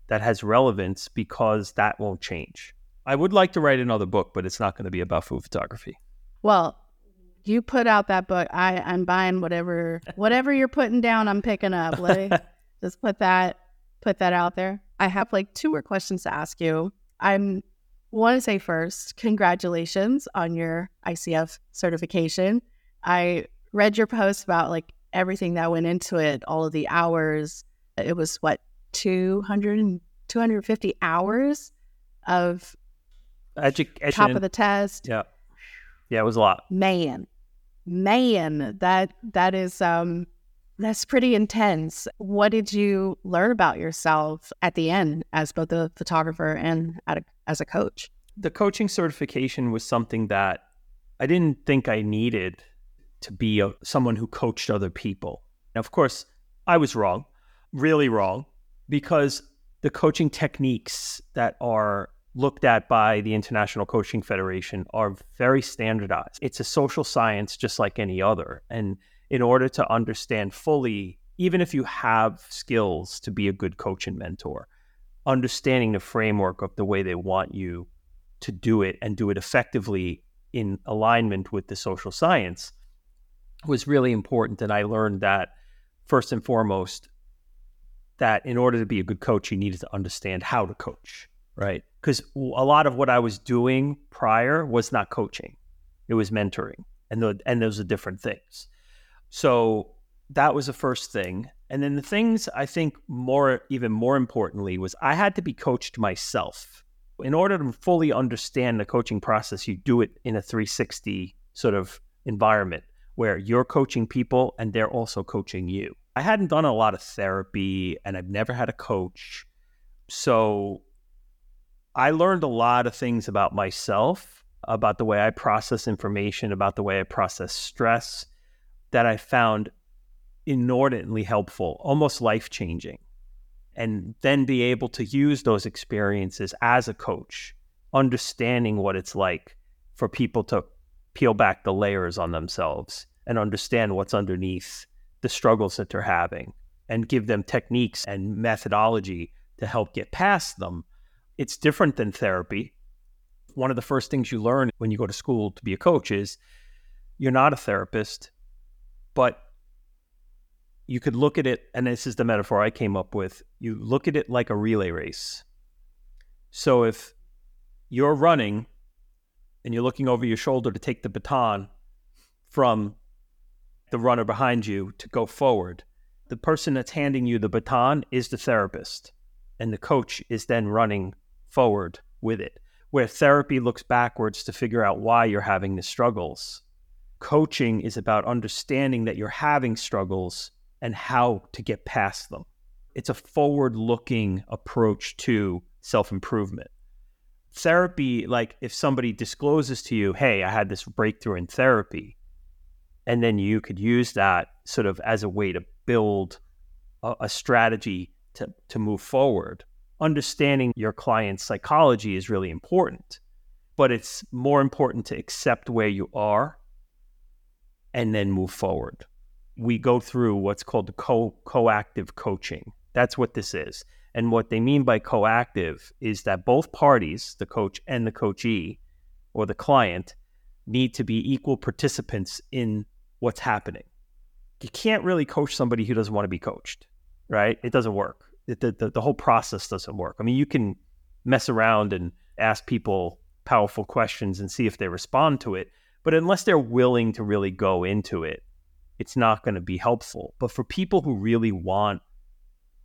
that has relevance because that won't change. I would like to write another book, but it's not going to be about food photography. Well, you put out that book, I I'm buying whatever whatever you're putting down. I'm picking up. Like, *laughs* just put that put that out there. I have like two more questions to ask you. I'm want to say first, congratulations on your ICF certification. I read your post about like everything that went into it, all of the hours. It was what 200 250 hours of education top of the test. Yeah. Yeah, it was a lot. Man, man, that that is um that's pretty intense. What did you learn about yourself at the end as both a photographer and a, as a coach? The coaching certification was something that I didn't think I needed to be a, someone who coached other people. Now, of course, I was wrong, really wrong, because the coaching techniques that are looked at by the International Coaching Federation are very standardized. It's a social science just like any other. And in order to understand fully, even if you have skills to be a good coach and mentor, understanding the framework of the way they want you to do it and do it effectively in alignment with the social science was really important. And I learned that first and foremost, that in order to be a good coach, you needed to understand how to coach, right? Because a lot of what I was doing prior was not coaching, it was mentoring, and the, and those are different things. So that was the first thing. And then the things I think more, even more importantly, was I had to be coached myself. In order to fully understand the coaching process, you do it in a 360 sort of environment where you're coaching people and they're also coaching you. I hadn't done a lot of therapy and I've never had a coach. So I learned a lot of things about myself, about the way I process information, about the way I process stress that I found inordinately helpful, almost life changing. And then be able to use those experiences as a coach, understanding what it's like for people to peel back the layers on themselves and understand what's underneath the struggles that they're having and give them techniques and methodology to help get past them. It's different than therapy. One of the first things you learn when you go to school to be a coach is you're not a therapist, but you could look at it, and this is the metaphor I came up with. You look at it like a relay race. So if you're running and you're looking over your shoulder to take the baton from the runner behind you to go forward, the person that's handing you the baton is the therapist, and the coach is then running forward with it. Where therapy looks backwards to figure out why you're having the struggles, coaching is about understanding that you're having struggles and how to get past them. It's a forward looking approach to self improvement. Therapy, like if somebody discloses to you, hey, I had this breakthrough in therapy, and then you could use that sort of as a way to build a, a strategy to, to move forward. Understanding your client's psychology is really important, but it's more important to accept where you are and then move forward we go through what's called the co coactive coaching. That's what this is. And what they mean by coactive is that both parties, the coach and the coachee or the client, need to be equal participants in what's happening. You can't really coach somebody who doesn't want to be coached, right? It doesn't work. The, the, the whole process doesn't work. I mean, you can mess around and ask people powerful questions and see if they respond to it. But unless they're willing to really go into it, it's not going to be helpful. But for people who really want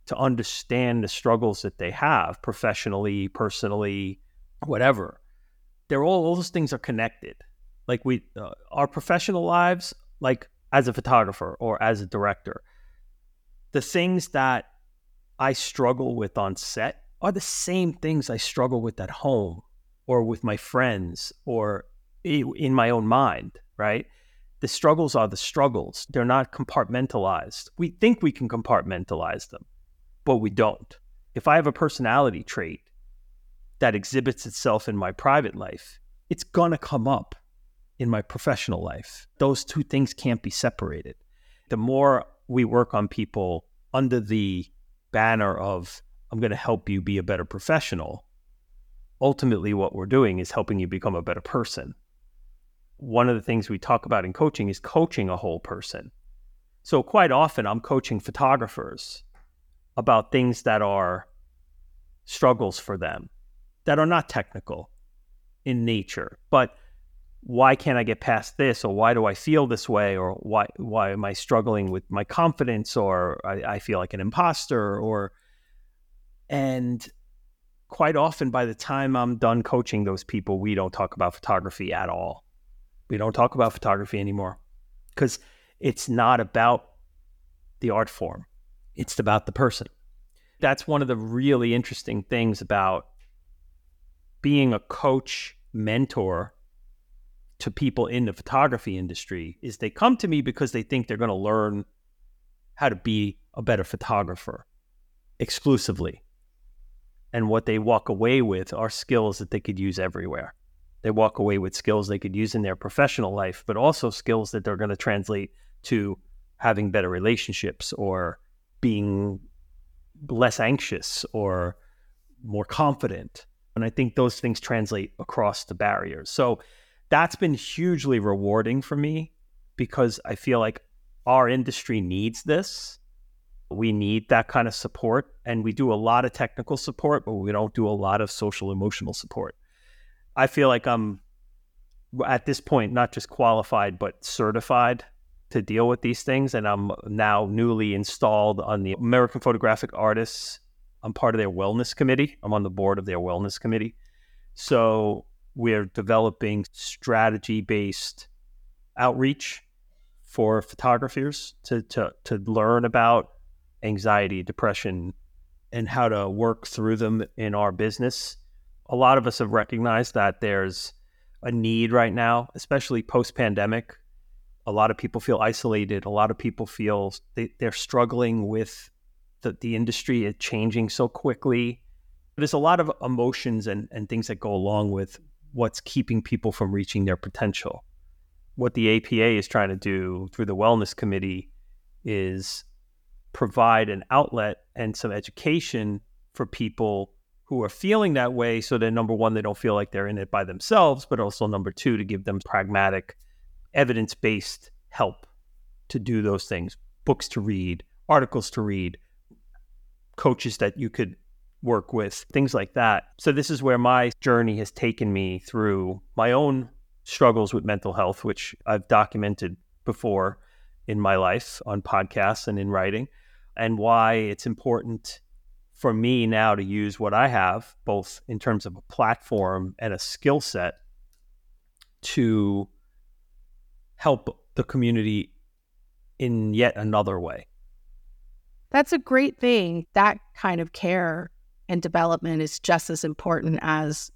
to understand the struggles that they have professionally, personally, whatever, they're all, all those things are connected. Like we, uh, our professional lives, like as a photographer or as a director, the things that I struggle with on set are the same things I struggle with at home or with my friends or in my own mind, right? the struggles are the struggles. They're not compartmentalized. We think we can compartmentalize them, but we don't. If I have a personality trait that exhibits itself in my private life, it's going to come up in my professional life. Those two things can't be separated. The more we work on people under the banner of, I'm going to help you be a better professional, ultimately what we're doing is helping you become a better person one of the things we talk about in coaching is coaching a whole person. So quite often I'm coaching photographers about things that are struggles for them that are not technical in nature, but why can't I get past this? Or why do I feel this way? Or why why am I struggling with my confidence? Or I, I feel like an imposter? Or and quite often by the time I'm done coaching those people, we don't talk about photography at all. We don't talk about photography anymore. Because it's not about the art form, it's about the person. That's one of the really interesting things about being a coach mentor to people in the photography industry is they come to me because they think they're going to learn how to be a better photographer exclusively. And what they walk away with are skills that they could use everywhere they walk away with skills they could use in their professional life, but also skills that they're going to translate to having better relationships or being less anxious or more confident. And I think those things translate across the barriers. So that's been hugely rewarding for me because I feel like our industry needs this. We need that kind of support. And we do a lot of technical support, but we don't do a lot of social emotional support. I feel like I'm at this point not just qualified, but certified to deal with these things. And I'm now newly installed on the American Photographic Artists. I'm part of their wellness committee. I'm on the board of their wellness committee. So we're developing strategy based outreach for photographers to, to, to learn about anxiety, depression, and how to work through them in our business. A lot of us have recognized that there's a need right now, especially post pandemic. A lot of people feel isolated. A lot of people feel they, they're struggling with the, the industry changing so quickly. There's a lot of emotions and, and things that go along with what's keeping people from reaching their potential. What the APA is trying to do through the Wellness Committee is provide an outlet and some education for people who are feeling that way so that number one, they don't feel like they're in it by themselves, but also number two, to give them pragmatic, evidence based help to do those things books to read, articles to read, coaches that you could work with, things like that. So, this is where my journey has taken me through my own struggles with mental health, which I've documented before in my life on podcasts and in writing, and why it's important for me now to use what I have, both in terms of a platform and a skill set, to help the community in yet another way. That's a great thing. That kind of care and development is just as important as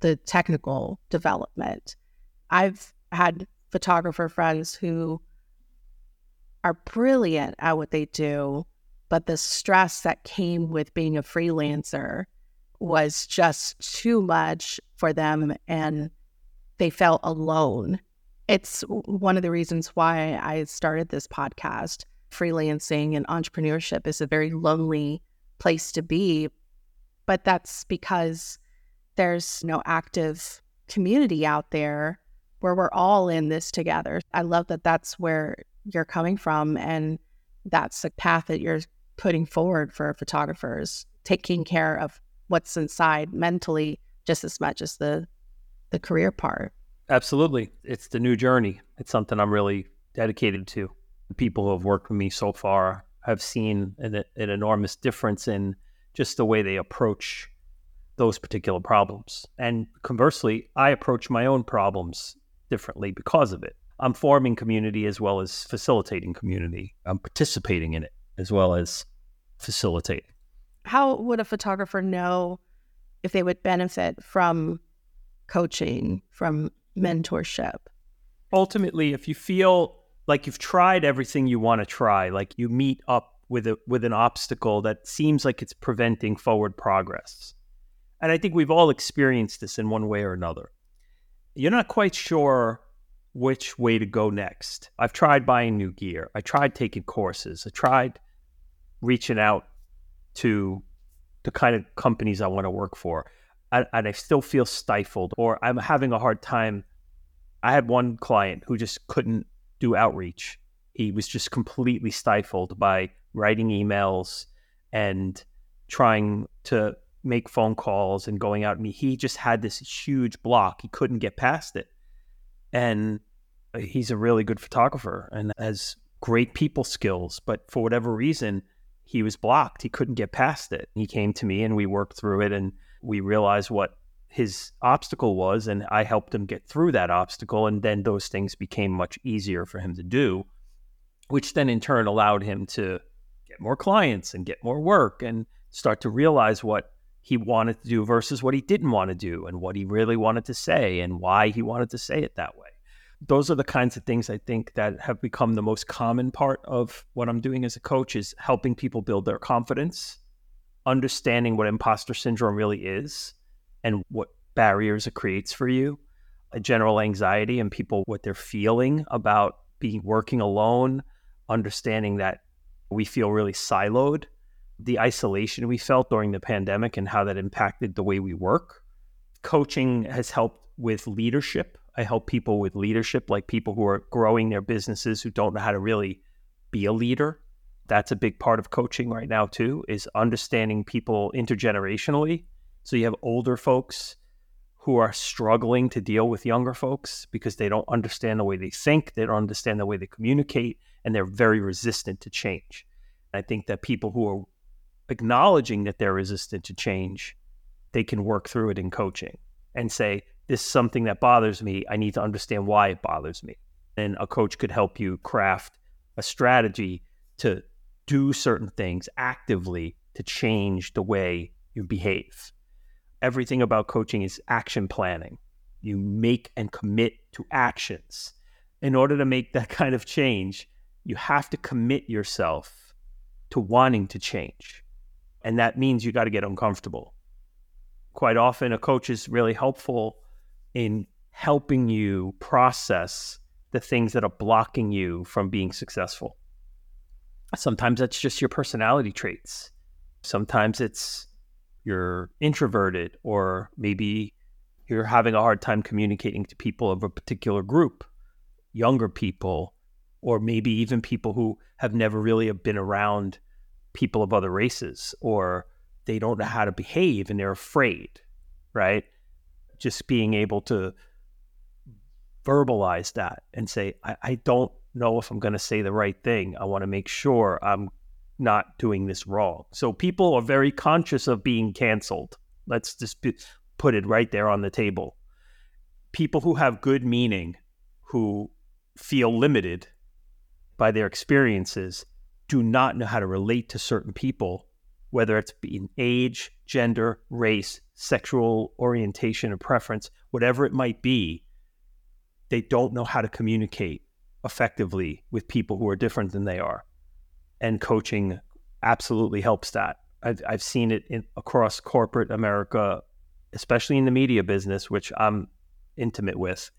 the technical development. I've had photographer friends who are brilliant at what they do, but the stress that came with being a freelancer was just too much for them and they felt alone. It's one of the reasons why I started this podcast. Freelancing and entrepreneurship is a very lonely place to be, but that's because there's no active community out there where we're all in this together. I love that that's where you're coming from and that's the path that you're putting forward for photographers, taking care of what's inside mentally just as much as the the career part. Absolutely. It's the new journey. It's something I'm really dedicated to. The people who have worked with me so far have seen an, an enormous difference in just the way they approach those particular problems. And conversely, I approach my own problems differently because of it. I'm forming community as well as facilitating community. I'm participating in it as well as facilitating. How would a photographer know if they would benefit from coaching, from mentorship? Ultimately, if you feel like you've tried everything you want to try, like you meet up with a with an obstacle that seems like it's preventing forward progress. And I think we've all experienced this in one way or another. You're not quite sure which way to go next. I've tried buying new gear. I tried taking courses. I tried reaching out to the kind of companies I want to work for. And, and I still feel stifled or I'm having a hard time. I had one client who just couldn't do outreach. He was just completely stifled by writing emails and trying to make phone calls and going out. I mean, he just had this huge block. He couldn't get past it. And he's a really good photographer and has great people skills, but for whatever reason, he was blocked. He couldn't get past it. He came to me and we worked through it and we realized what his obstacle was and I helped him get through that obstacle and then those things became much easier for him to do, which then in turn allowed him to get more clients and get more work and start to realize what he wanted to do versus what he didn't want to do and what he really wanted to say and why he wanted to say it that way. Those are the kinds of things I think that have become the most common part of what I'm doing as a coach is helping people build their confidence, understanding what imposter syndrome really is and what barriers it creates for you, a general anxiety and people what they're feeling about being working alone, understanding that we feel really siloed, the isolation we felt during the pandemic and how that impacted the way we work. Coaching has helped with leadership I help people with leadership, like people who are growing their businesses who don't know how to really be a leader. That's a big part of coaching right now too is understanding people intergenerationally. So you have older folks who are struggling to deal with younger folks because they don't understand the way they think, they don't understand the way they communicate, and they're very resistant to change. I think that people who are acknowledging that they're resistant to change, they can work through it in coaching and say, This is something that bothers me. I need to understand why it bothers me. And a coach could help you craft a strategy to do certain things actively to change the way you behave. Everything about coaching is action planning. You make and commit to actions. In order to make that *laughs* kind of change, you have to commit yourself to wanting to change. And that means you got to get uncomfortable. Quite often, a coach is really helpful in helping you process the things that are blocking you from being successful. Sometimes that's just your personality traits. Sometimes it's you're introverted, or maybe you're having a hard time communicating to people of a particular group, younger people, or maybe even people who have never really been around people of other races, or they don't know how to behave and they're afraid, right? Just being able to verbalize that and say, I, I don't know if I'm going to say the right thing. I want to make sure I'm not doing this wrong. So people are very conscious of being canceled. Let's just put it right there on the table. People who have good meaning, who feel limited by their experiences, do not know how to relate to certain people, whether it's in age, gender, race, sexual orientation or preference, whatever it might be. They don't know how to communicate effectively with people who are different than they are. And coaching absolutely helps that. I've, I've seen it in, across corporate America, especially in the media business, which I'm intimate with.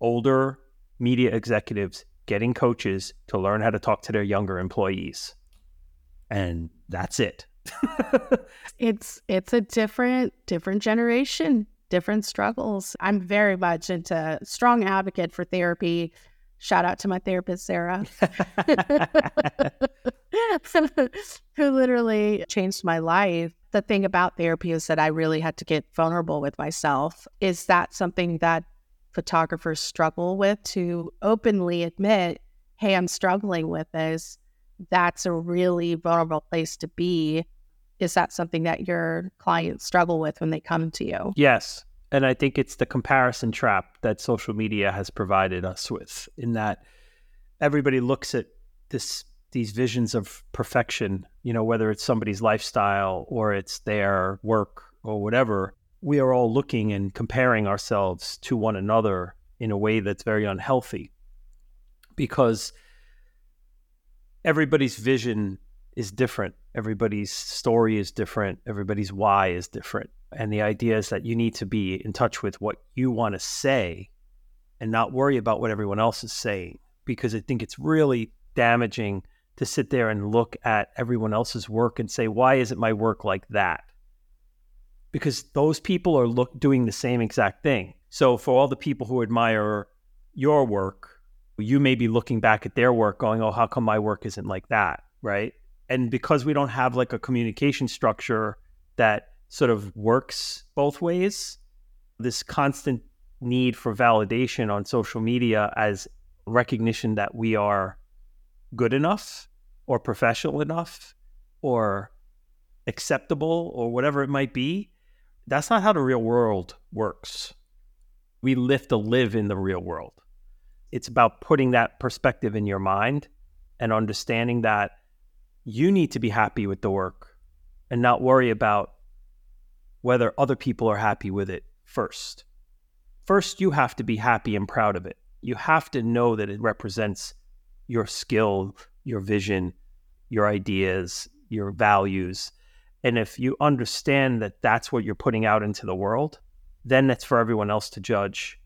Older media executives getting coaches to learn how to talk to their younger employees. And that's it. *laughs* it's it's a different different generation different struggles. I'm very much into strong advocate for therapy. Shout out to my therapist, Sarah, *laughs* who literally changed my life. The thing about therapy is that I really had to get vulnerable with myself. Is that something that photographers struggle with to openly admit, hey, I'm struggling with this? That's a really vulnerable place to be is that something that your clients struggle with when they come to you? Yes. And I think it's the comparison trap that social media has provided us with, in that everybody looks at this these visions of perfection, you know, whether it's somebody's lifestyle or it's their work or whatever, we are all looking and comparing ourselves to one another in a way that's very unhealthy because everybody's vision is different. Everybody's story is different. Everybody's why is different. And the idea is that you need to be in touch with what you want to say and not worry about what everyone else is saying. Because I think it's really damaging to sit there and look at everyone else's work and say, why isn't my work like that? Because those people are look, doing the same exact thing. So for all the people who admire your work, you may be looking back at their work going, oh, how come my work isn't like that? Right and because we don't have like a communication structure that sort of works both ways this constant need for validation on social media as recognition that we are good enough or professional enough or acceptable or whatever it might be that's not how the real world works we live to live in the real world it's about putting that perspective in your mind and understanding that you need to be happy with the work and not worry about whether other people are happy with it first. First, you have to be happy and proud of it. You have to know that it represents your skill, your vision, your ideas, your values. And if you understand that that's what you're putting out into the world, then it's for everyone else to judge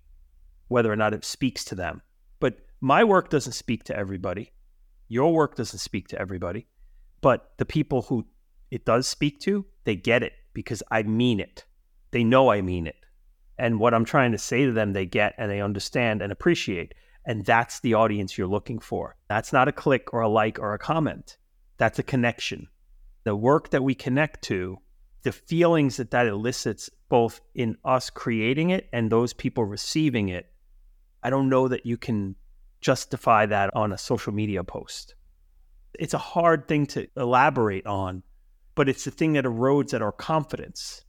whether or not it speaks to them. But my work doesn't speak to everybody. Your work doesn't speak to everybody. But the people who it does speak to, they get it because I mean it. They know I mean it. And what I'm trying to say to them, they get and they understand and appreciate. And that's the audience you're looking for. That's not a click or a like or a comment. That's a connection. The work that we connect to, the feelings that that elicits both in us creating it and those people receiving it, I don't know that you can justify that on a social media post. It's a hard thing to elaborate on, but it's the thing that erodes at our confidence.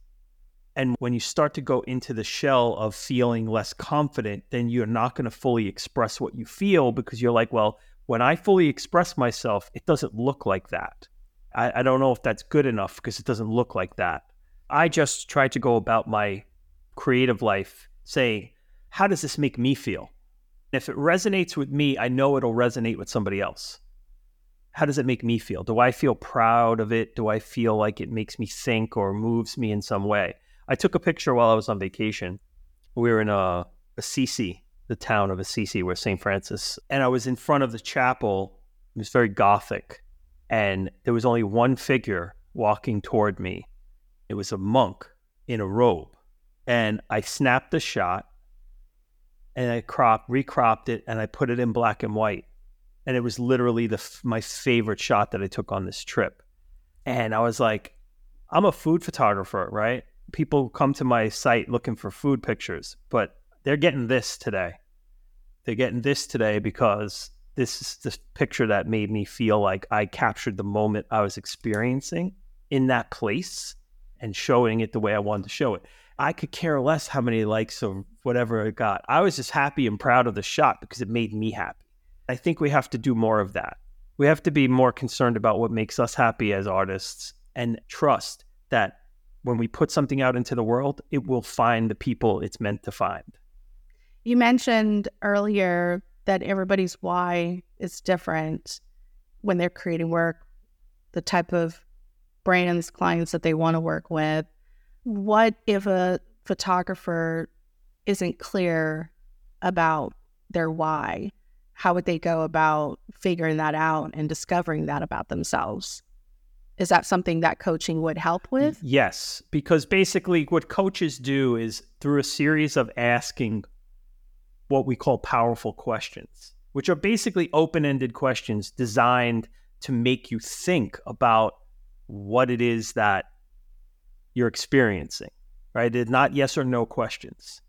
And when you start to go into the shell of feeling less confident, then you're not going to fully express what you feel because you're like, well, when I fully express myself, it doesn't look like that. I, I don't know if that's good enough because it doesn't look like that. I just try to go about my creative life saying, how does this make me feel? If it resonates with me, I know it'll resonate with somebody else. How does it make me feel? Do I feel proud of it? Do I feel like it makes me think or moves me in some way? I took a picture while I was on vacation. We were in a Assisi, the town of Assisi, where St. Francis, and I was in front of the chapel. It was very gothic, and there was only one figure walking toward me. It was a monk in a robe, and I snapped the shot, and I cropped, recropped it, and I put it in black and white, and it was literally the my favorite shot that I took on this trip. And I was like, I'm a food photographer, right? people come to my site looking for food pictures, but they're getting this today. They're getting this today because this is the picture that made me feel like I captured the moment I was experiencing in that place and showing it the way I wanted to show it. I could care less how many likes or whatever it got. I was just happy and proud of the shot because it made me happy. I think we have to do more of that. We have to be more concerned about what makes us happy as artists and trust that when we put something out into the world, it will find the people it's meant to find. You mentioned earlier that everybody's why is different when they're creating work, the type of brands, clients that they want to work with. What if a photographer isn't clear about their why? How would they go about figuring that out and discovering that about themselves? Is that something that coaching would help with? Yes, because basically what coaches do is through a series of asking what we call powerful questions, which are basically open ended questions designed to make you think about what it is that you're experiencing, right? It's not yes or no questions.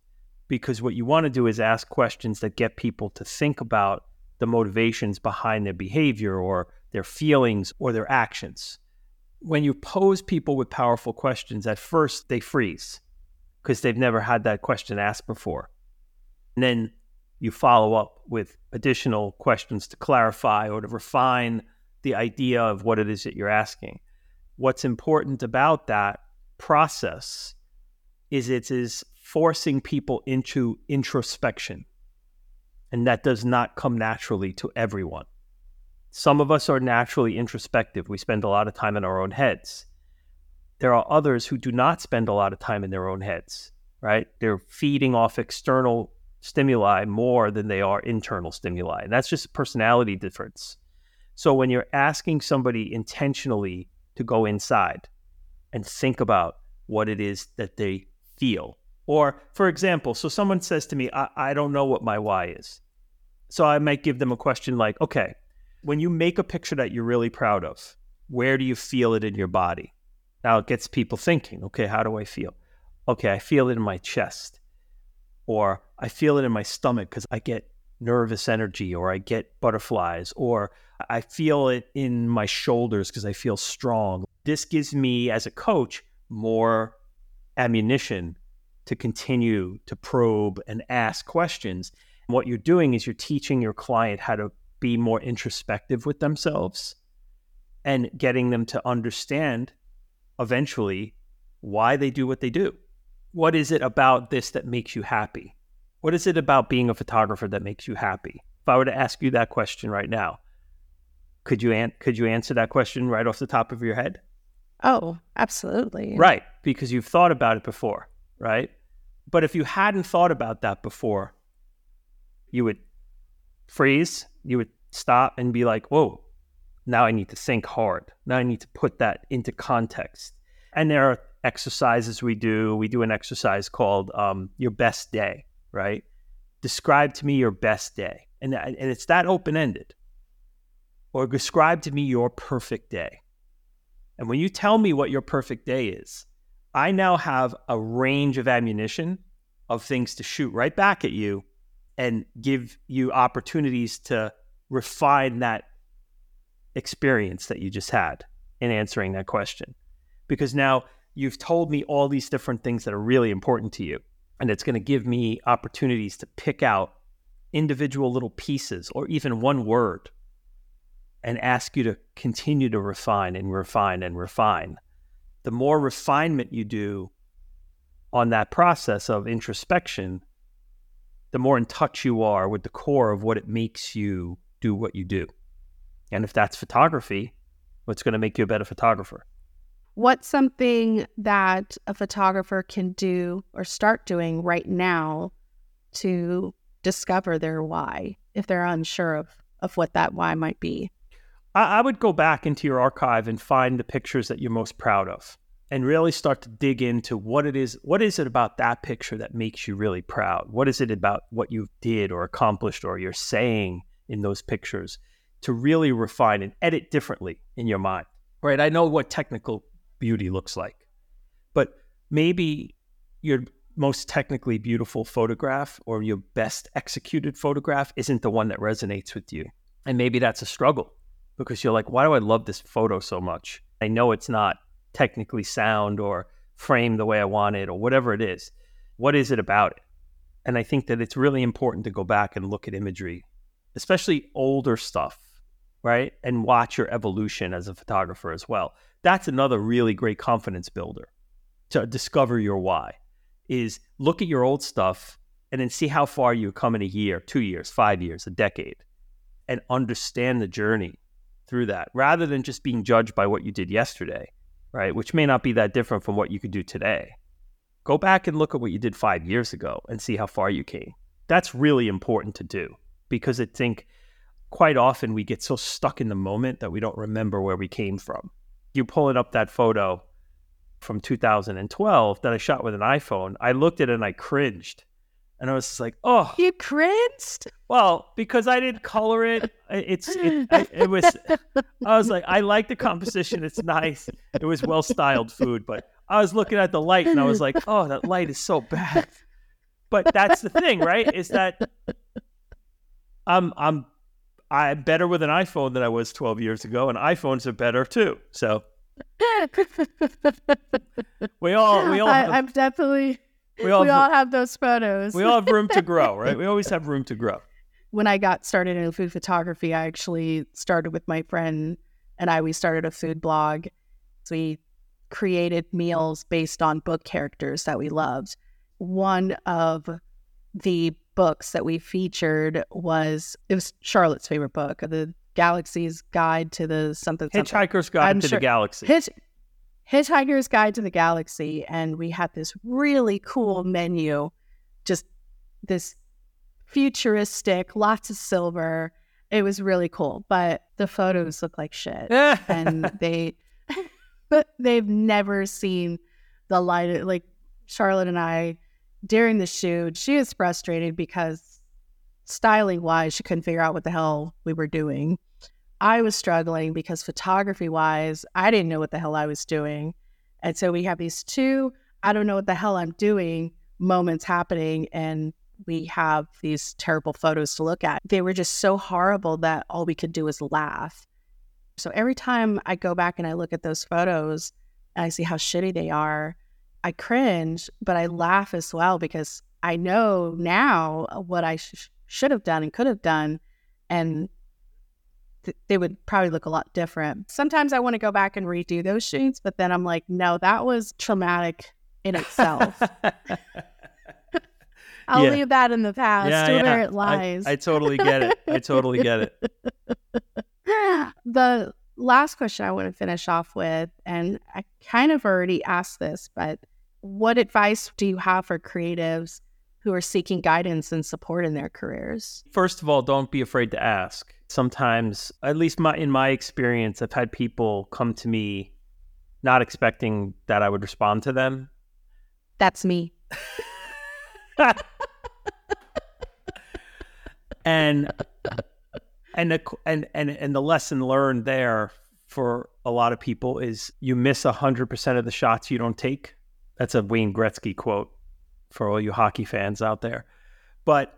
Because what you want to do is ask questions that get people to think about the motivations behind their behavior or their feelings or their actions when you pose people with powerful questions, at first they freeze because they've never had that question asked before. And then you follow up with additional questions to clarify or to refine the idea of what it is that you're asking. What's important about that process is it is forcing people into introspection. And that does not come naturally to everyone. Some of us are naturally introspective. We spend a lot of time in our own heads. There are others who do not spend a lot of time in their own heads, right? They're feeding off external stimuli more than they are internal stimuli. And that's just a personality difference. So when you're asking somebody intentionally to go inside and think about what it is that they feel, or for example, so someone says to me, I, I don't know what my why is. So I might give them a question like, okay, when you make a picture that you're really proud of, where do you feel it in your body? Now it gets people thinking, okay, how do I feel? Okay, I feel it in my chest, or I feel it in my stomach because I get nervous energy, or I get butterflies, or I feel it in my shoulders because I feel strong. This gives me, as a coach, more ammunition to continue to probe and ask questions. What you're doing is you're teaching your client how to be more introspective with themselves and getting them to understand eventually why they do what they do. What is it about this that makes you happy? What is it about being a photographer that makes you happy? If I were to ask you that question right now, could you an- could you answer that question right off the top of your head? Oh, absolutely. Right, because you've thought about it before, right? But if you hadn't thought about that before, you would freeze, you would stop and be like, whoa, now I need to think hard. Now I need to put that into context. And there are exercises we do. We do an exercise called um, Your Best Day, right? Describe to me your best day. and, uh, and it's that open ended. Or describe to me your perfect day. And when you tell me what your perfect day is, I now have a range of ammunition of things to shoot right back at you and give you opportunities to refine that experience that you just had in answering that question. Because now you've told me all these different things that are really important to you. And it's going to give me opportunities to pick out individual little pieces or even one word and ask you to continue to refine and refine and refine. The more refinement you do on that process of introspection, the more in touch you are with the core of what it makes you do what you do. And if that's photography, what's going to make you a better photographer? What's something that a photographer can do or start doing right now to discover their why if they're unsure of, of what that why might be? I, I would go back into your archive and find the pictures that you're most proud of and really start to dig into what it is what is it about that picture that makes you really proud what is it about what you did or accomplished or you're saying in those pictures to really refine and edit differently in your mind right i know what technical beauty looks like but maybe your most technically beautiful photograph or your best executed photograph isn't the one that resonates with you and maybe that's a struggle because you're like why do i love this photo so much i know it's not technically sound or framed the way I want it or whatever it is. What is it about it? And I think that it's really important to go back and look at imagery, especially older stuff, right? And watch your evolution as a photographer as well. That's another really great confidence builder to discover your why is look at your old stuff and then see how far you come in a year, two years, five years, a decade, and understand the journey through that rather than just being judged by what you did yesterday right? Which may not be that different from what you could do today. Go back and look at what you did five years ago and see how far you came. That's really important to do because I think quite often we get so stuck in the moment that we don't remember where we came from. You pulling up that photo from 2012 that I shot with an iPhone, I looked at it and I cringed and I was just like, "Oh, you cringed." Well, because I didn't color it. It's it, *laughs* it, was. I was like, I like the composition. It's nice. It was well styled food, but I was looking at the light and I was like, "Oh, that light is so bad." But that's the thing, right? Is that I'm I'm I'm better with an iPhone than I was 12 years ago, and iPhones are better too. So *laughs* we all we all. I, I'm definitely we all, we have, all have those photos. we all have room to grow, *laughs* right? We always have room to grow. When I got started in food photography, I actually started with my friend and I. We started a food blog. So we created meals based on book characters that we loved. One of the books that we featured was it was Charlotte's favorite book, the Galaxy's Guide to the something. Hitchhiker's Guide I'm to sure, the Galaxy. Hitch, Hitchhiker's Guide to the Galaxy, and we had this really cool menu, just this futuristic, lots of silver. It was really cool, but the photos look like shit, and *laughs* they, *laughs* but they've never seen the light. Like Charlotte and I, during the shoot, she was frustrated because styling wise, she couldn't figure out what the hell we were doing. I was struggling because photography wise, I didn't know what the hell I was doing. And so we have these two, I don't know what the hell I'm doing moments happening. And we have these terrible photos to look at. They were just so horrible that all we could do was laugh. So every time I go back and I look at those photos and I see how shitty they are, I cringe, but I laugh as well because I know now uh, what I sh- should have done and could have done. And they would probably look a lot different. Sometimes I want to go back and redo those shoots, but then I'm like, no, that was traumatic in itself. *laughs* I'll yeah. leave that in the past yeah, yeah. where it lies. I, I totally get it. I totally get it. *laughs* the last question I want to finish off with, and I kind of already asked this, but what advice do you have for creatives who are seeking guidance and support in their careers? First of all, don't be afraid to ask. Sometimes, at least my, in my experience, I've had people come to me not expecting that I would respond to them. That's me. *laughs* and and the and and and the lesson learned there for a lot of people is you miss hundred percent of the shots you don't take. That's a Wayne Gretzky quote for all you hockey fans out there, but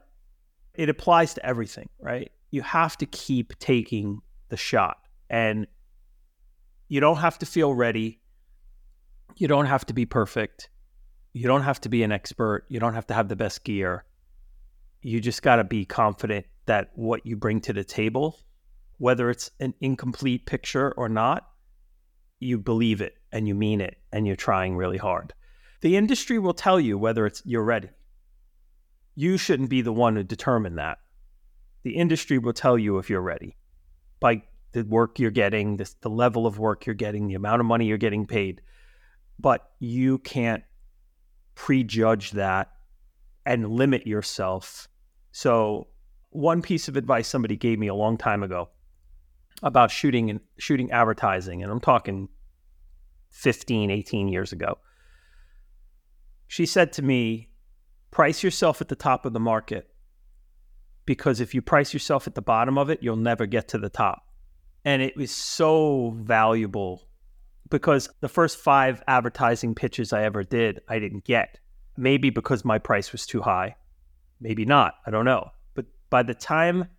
it applies to everything, right? You have to keep taking the shot, and you don't have to feel ready. You don't have to be perfect. You don't have to be an expert. You don't have to have the best gear. You just got to be confident that what you bring to the table, whether it's an incomplete picture or not, you believe it and you mean it and you're trying really hard. The industry will tell you whether it's you're ready. You shouldn't be the one to determine that. The industry will tell you if you're ready by the work you're getting, the, the level of work you're getting, the amount of money you're getting paid. But you can't prejudge that and limit yourself. So, one piece of advice somebody gave me a long time ago about shooting and shooting advertising, and I'm talking 15, 18 years ago. She said to me, price yourself at the top of the market because if you price yourself at the bottom of it, you'll never get to the top. And it was so valuable because the first five advertising pitches I ever did, I didn't get. Maybe because my price was too high. Maybe not. I don't know. But by the time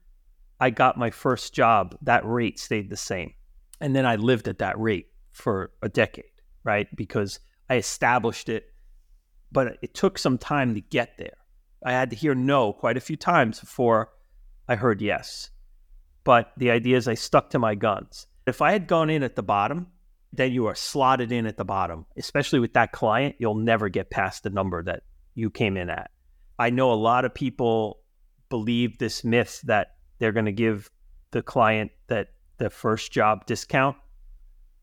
I got my first job, that rate stayed the same. And then I lived at that rate for a decade, right? Because I established it, but it took some time to get there. I had to hear no quite a few times before I heard yes. But the idea is I stuck to my guns. If I had gone in at the bottom, then you are slotted in at the bottom. Especially with that client, you'll never get past the number that you came in at. I know a lot of people believe this myth that they're going to give the client that the first job discount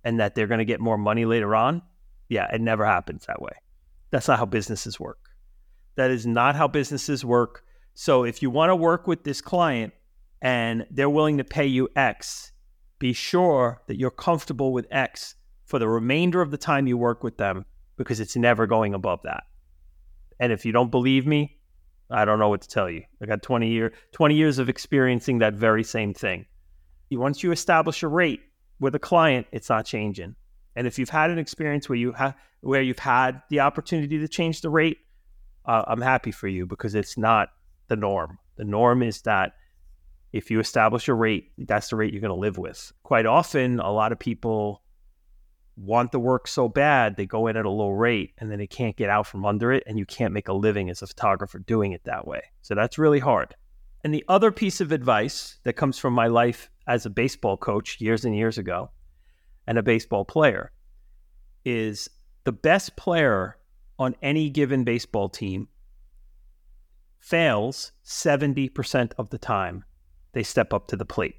and that they're going to get more money later on. Yeah, it never happens that way. That's not how businesses work. That is not how businesses work. So if you want to work with this client and they're willing to pay you X, be sure that you're comfortable with X for the remainder of the time you work with them because it's never going above that. And if you don't believe me, I don't know what to tell you. I got 20 year 20 years of experiencing that very same thing. Once you establish a rate with a client, it's not changing. And if you've had an experience where you have where you've had the opportunity to change the rate, uh, I'm happy for you because it's not the norm. The norm is that if you establish a rate, that's the rate you're going to live with. Quite often, a lot of people want the work so bad, they go in at a low rate and then they can't get out from under it. And you can't make a living as a photographer doing it that way. So that's really hard. And the other piece of advice that comes from my life as a baseball coach years and years ago and a baseball player is the best player on any given baseball team fails 70% of the time they step up to the plate.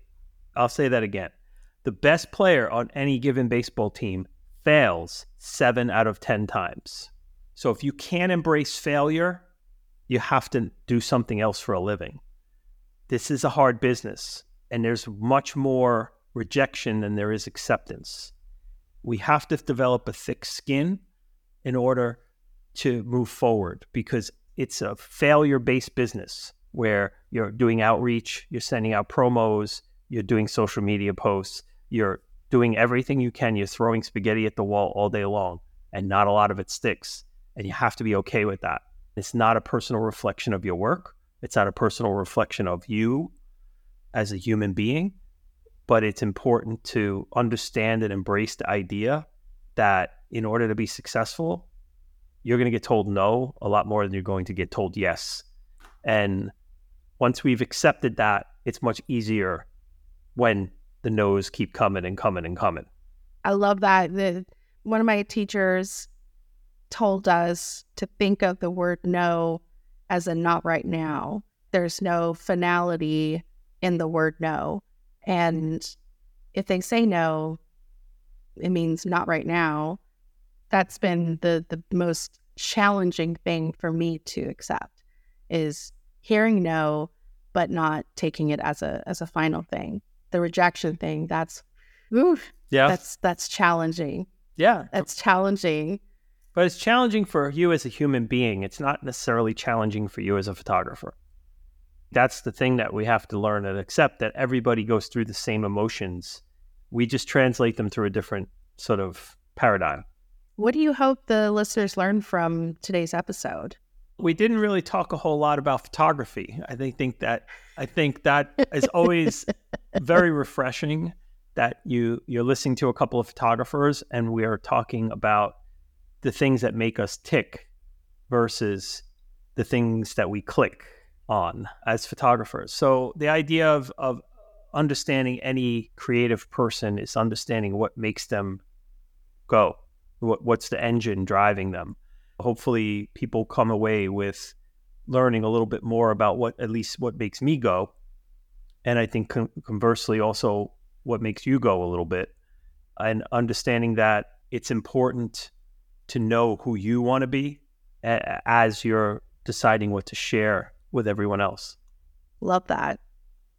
I'll say that again the best player on any given baseball team fails seven out of 10 times. So if you can't embrace failure, you have to do something else for a living. This is a hard business, and there's much more rejection than there is acceptance. We have to develop a thick skin in order to move forward because it's a failure based business where you're doing outreach, you're sending out promos, you're doing social media posts, you're doing everything you can. You're throwing spaghetti at the wall all day long, and not a lot of it sticks. And you have to be okay with that. It's not a personal reflection of your work, it's not a personal reflection of you as a human being. But it's important to understand and embrace the idea that in order to be successful, you're going to get told no a lot more than you're going to get told yes. And once we've accepted that, it's much easier when the no's keep coming and coming and coming. I love that. The, one of my teachers told us to think of the word no as a not right now. There's no finality in the word no. And if they say no, it means not right now. That's been the the most challenging thing for me to accept is hearing no but not taking it as a as a final thing the rejection thing that's oof, yeah that's that's challenging yeah that's challenging but it's challenging for you as a human being it's not necessarily challenging for you as a photographer That's the thing that we have to learn and accept that everybody goes through the same emotions. We just translate them through a different sort of paradigm. What do you hope the listeners learn from today's episode? We didn't really talk a whole lot about photography. I think, think that I think that is always *laughs* very refreshing that you you're listening to a couple of photographers and we are talking about the things that make us tick versus the things that we click on as photographers. So the idea of of understanding any creative person is understanding what makes them go. What what's the engine driving them? Hopefully people come away with learning a little bit more about what at least what makes me go. And I think con- conversely also what makes you go a little bit and understanding that it's important to know who you want to be as you're deciding what to share with everyone else. Love that.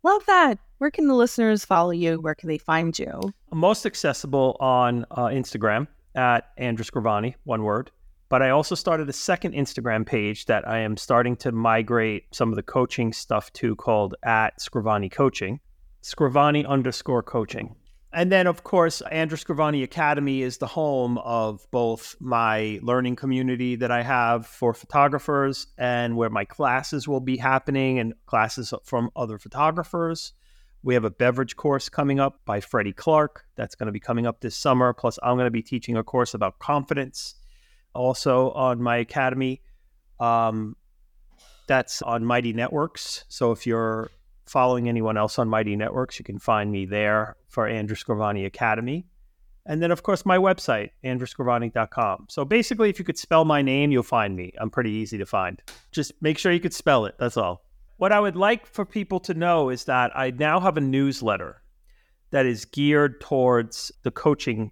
Love that. Where can the listeners follow you? Where can they find you? I'm most accessible on uh, Instagram at Andrew Scrivani, one word. But I also started a second Instagram page that I am starting to migrate some of the coaching stuff to called at Scrivani Coaching. Scrivani underscore coaching. And then, of course, Andrew Scrivani Academy is the home of both my learning community that I have for photographers and where my classes will be happening and classes from other photographers. We have a beverage course coming up by Freddie Clark. That's going to be coming up this summer. Plus, I'm going to be teaching a course about confidence also on my academy. Um, that's on Mighty Networks. So if you're following anyone else on Mighty Networks, you can find me there for Andrew Scrivani Academy. And then, of course, my website, andrewscrivani.com. So basically, if you could spell my name, you'll find me. I'm pretty easy to find. Just make sure you could spell it. That's all. What I would like for people to know is that I now have a newsletter that is geared towards the coaching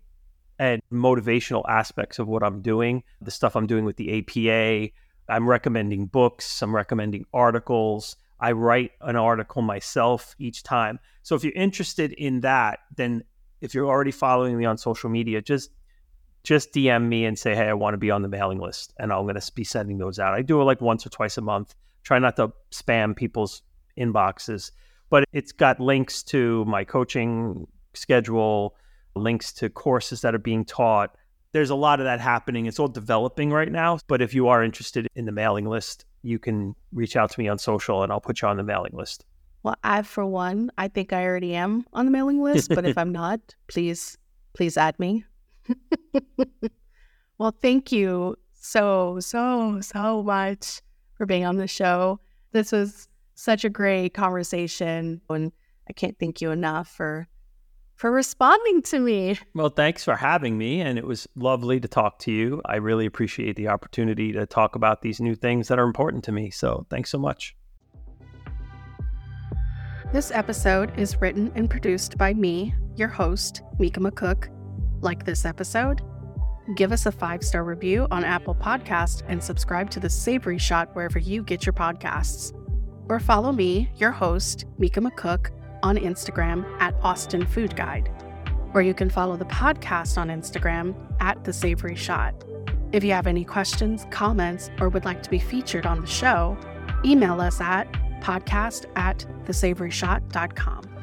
and motivational aspects of what I'm doing, the stuff I'm doing with the APA. I'm recommending books, I'm recommending articles. I write an article myself each time. So if you're interested in that, then if you're already following me on social media, just just DM me and say, "Hey, I want to be on the mailing list," and I'm going to be sending those out. I do it like once or twice a month. Try not to spam people's inboxes, but it's got links to my coaching schedule, links to courses that are being taught. There's a lot of that happening. It's all developing right now, but if you are interested in the mailing list, you can reach out to me on social and I'll put you on the mailing list. Well, I, for one, I think I already am on the mailing list, but if *laughs* I'm not, please, please add me. *laughs* well, thank you so, so, so much for being on the show. This was such a great conversation, and I can't thank you enough for for responding to me. Well, thanks for having me. And it was lovely to talk to you. I really appreciate the opportunity to talk about these new things that are important to me. So thanks so much. This episode is written and produced by me, your host, Mika McCook. Like this episode? Give us a five star review on Apple Podcast and subscribe to the Savory Shot wherever you get your podcasts. Or follow me, your host, Mika McCook, on Instagram at Austin Food Guide, or you can follow the podcast on Instagram at The Savory Shot. If you have any questions, comments, or would like to be featured on the show, email us at podcast at thesavoryshot.com.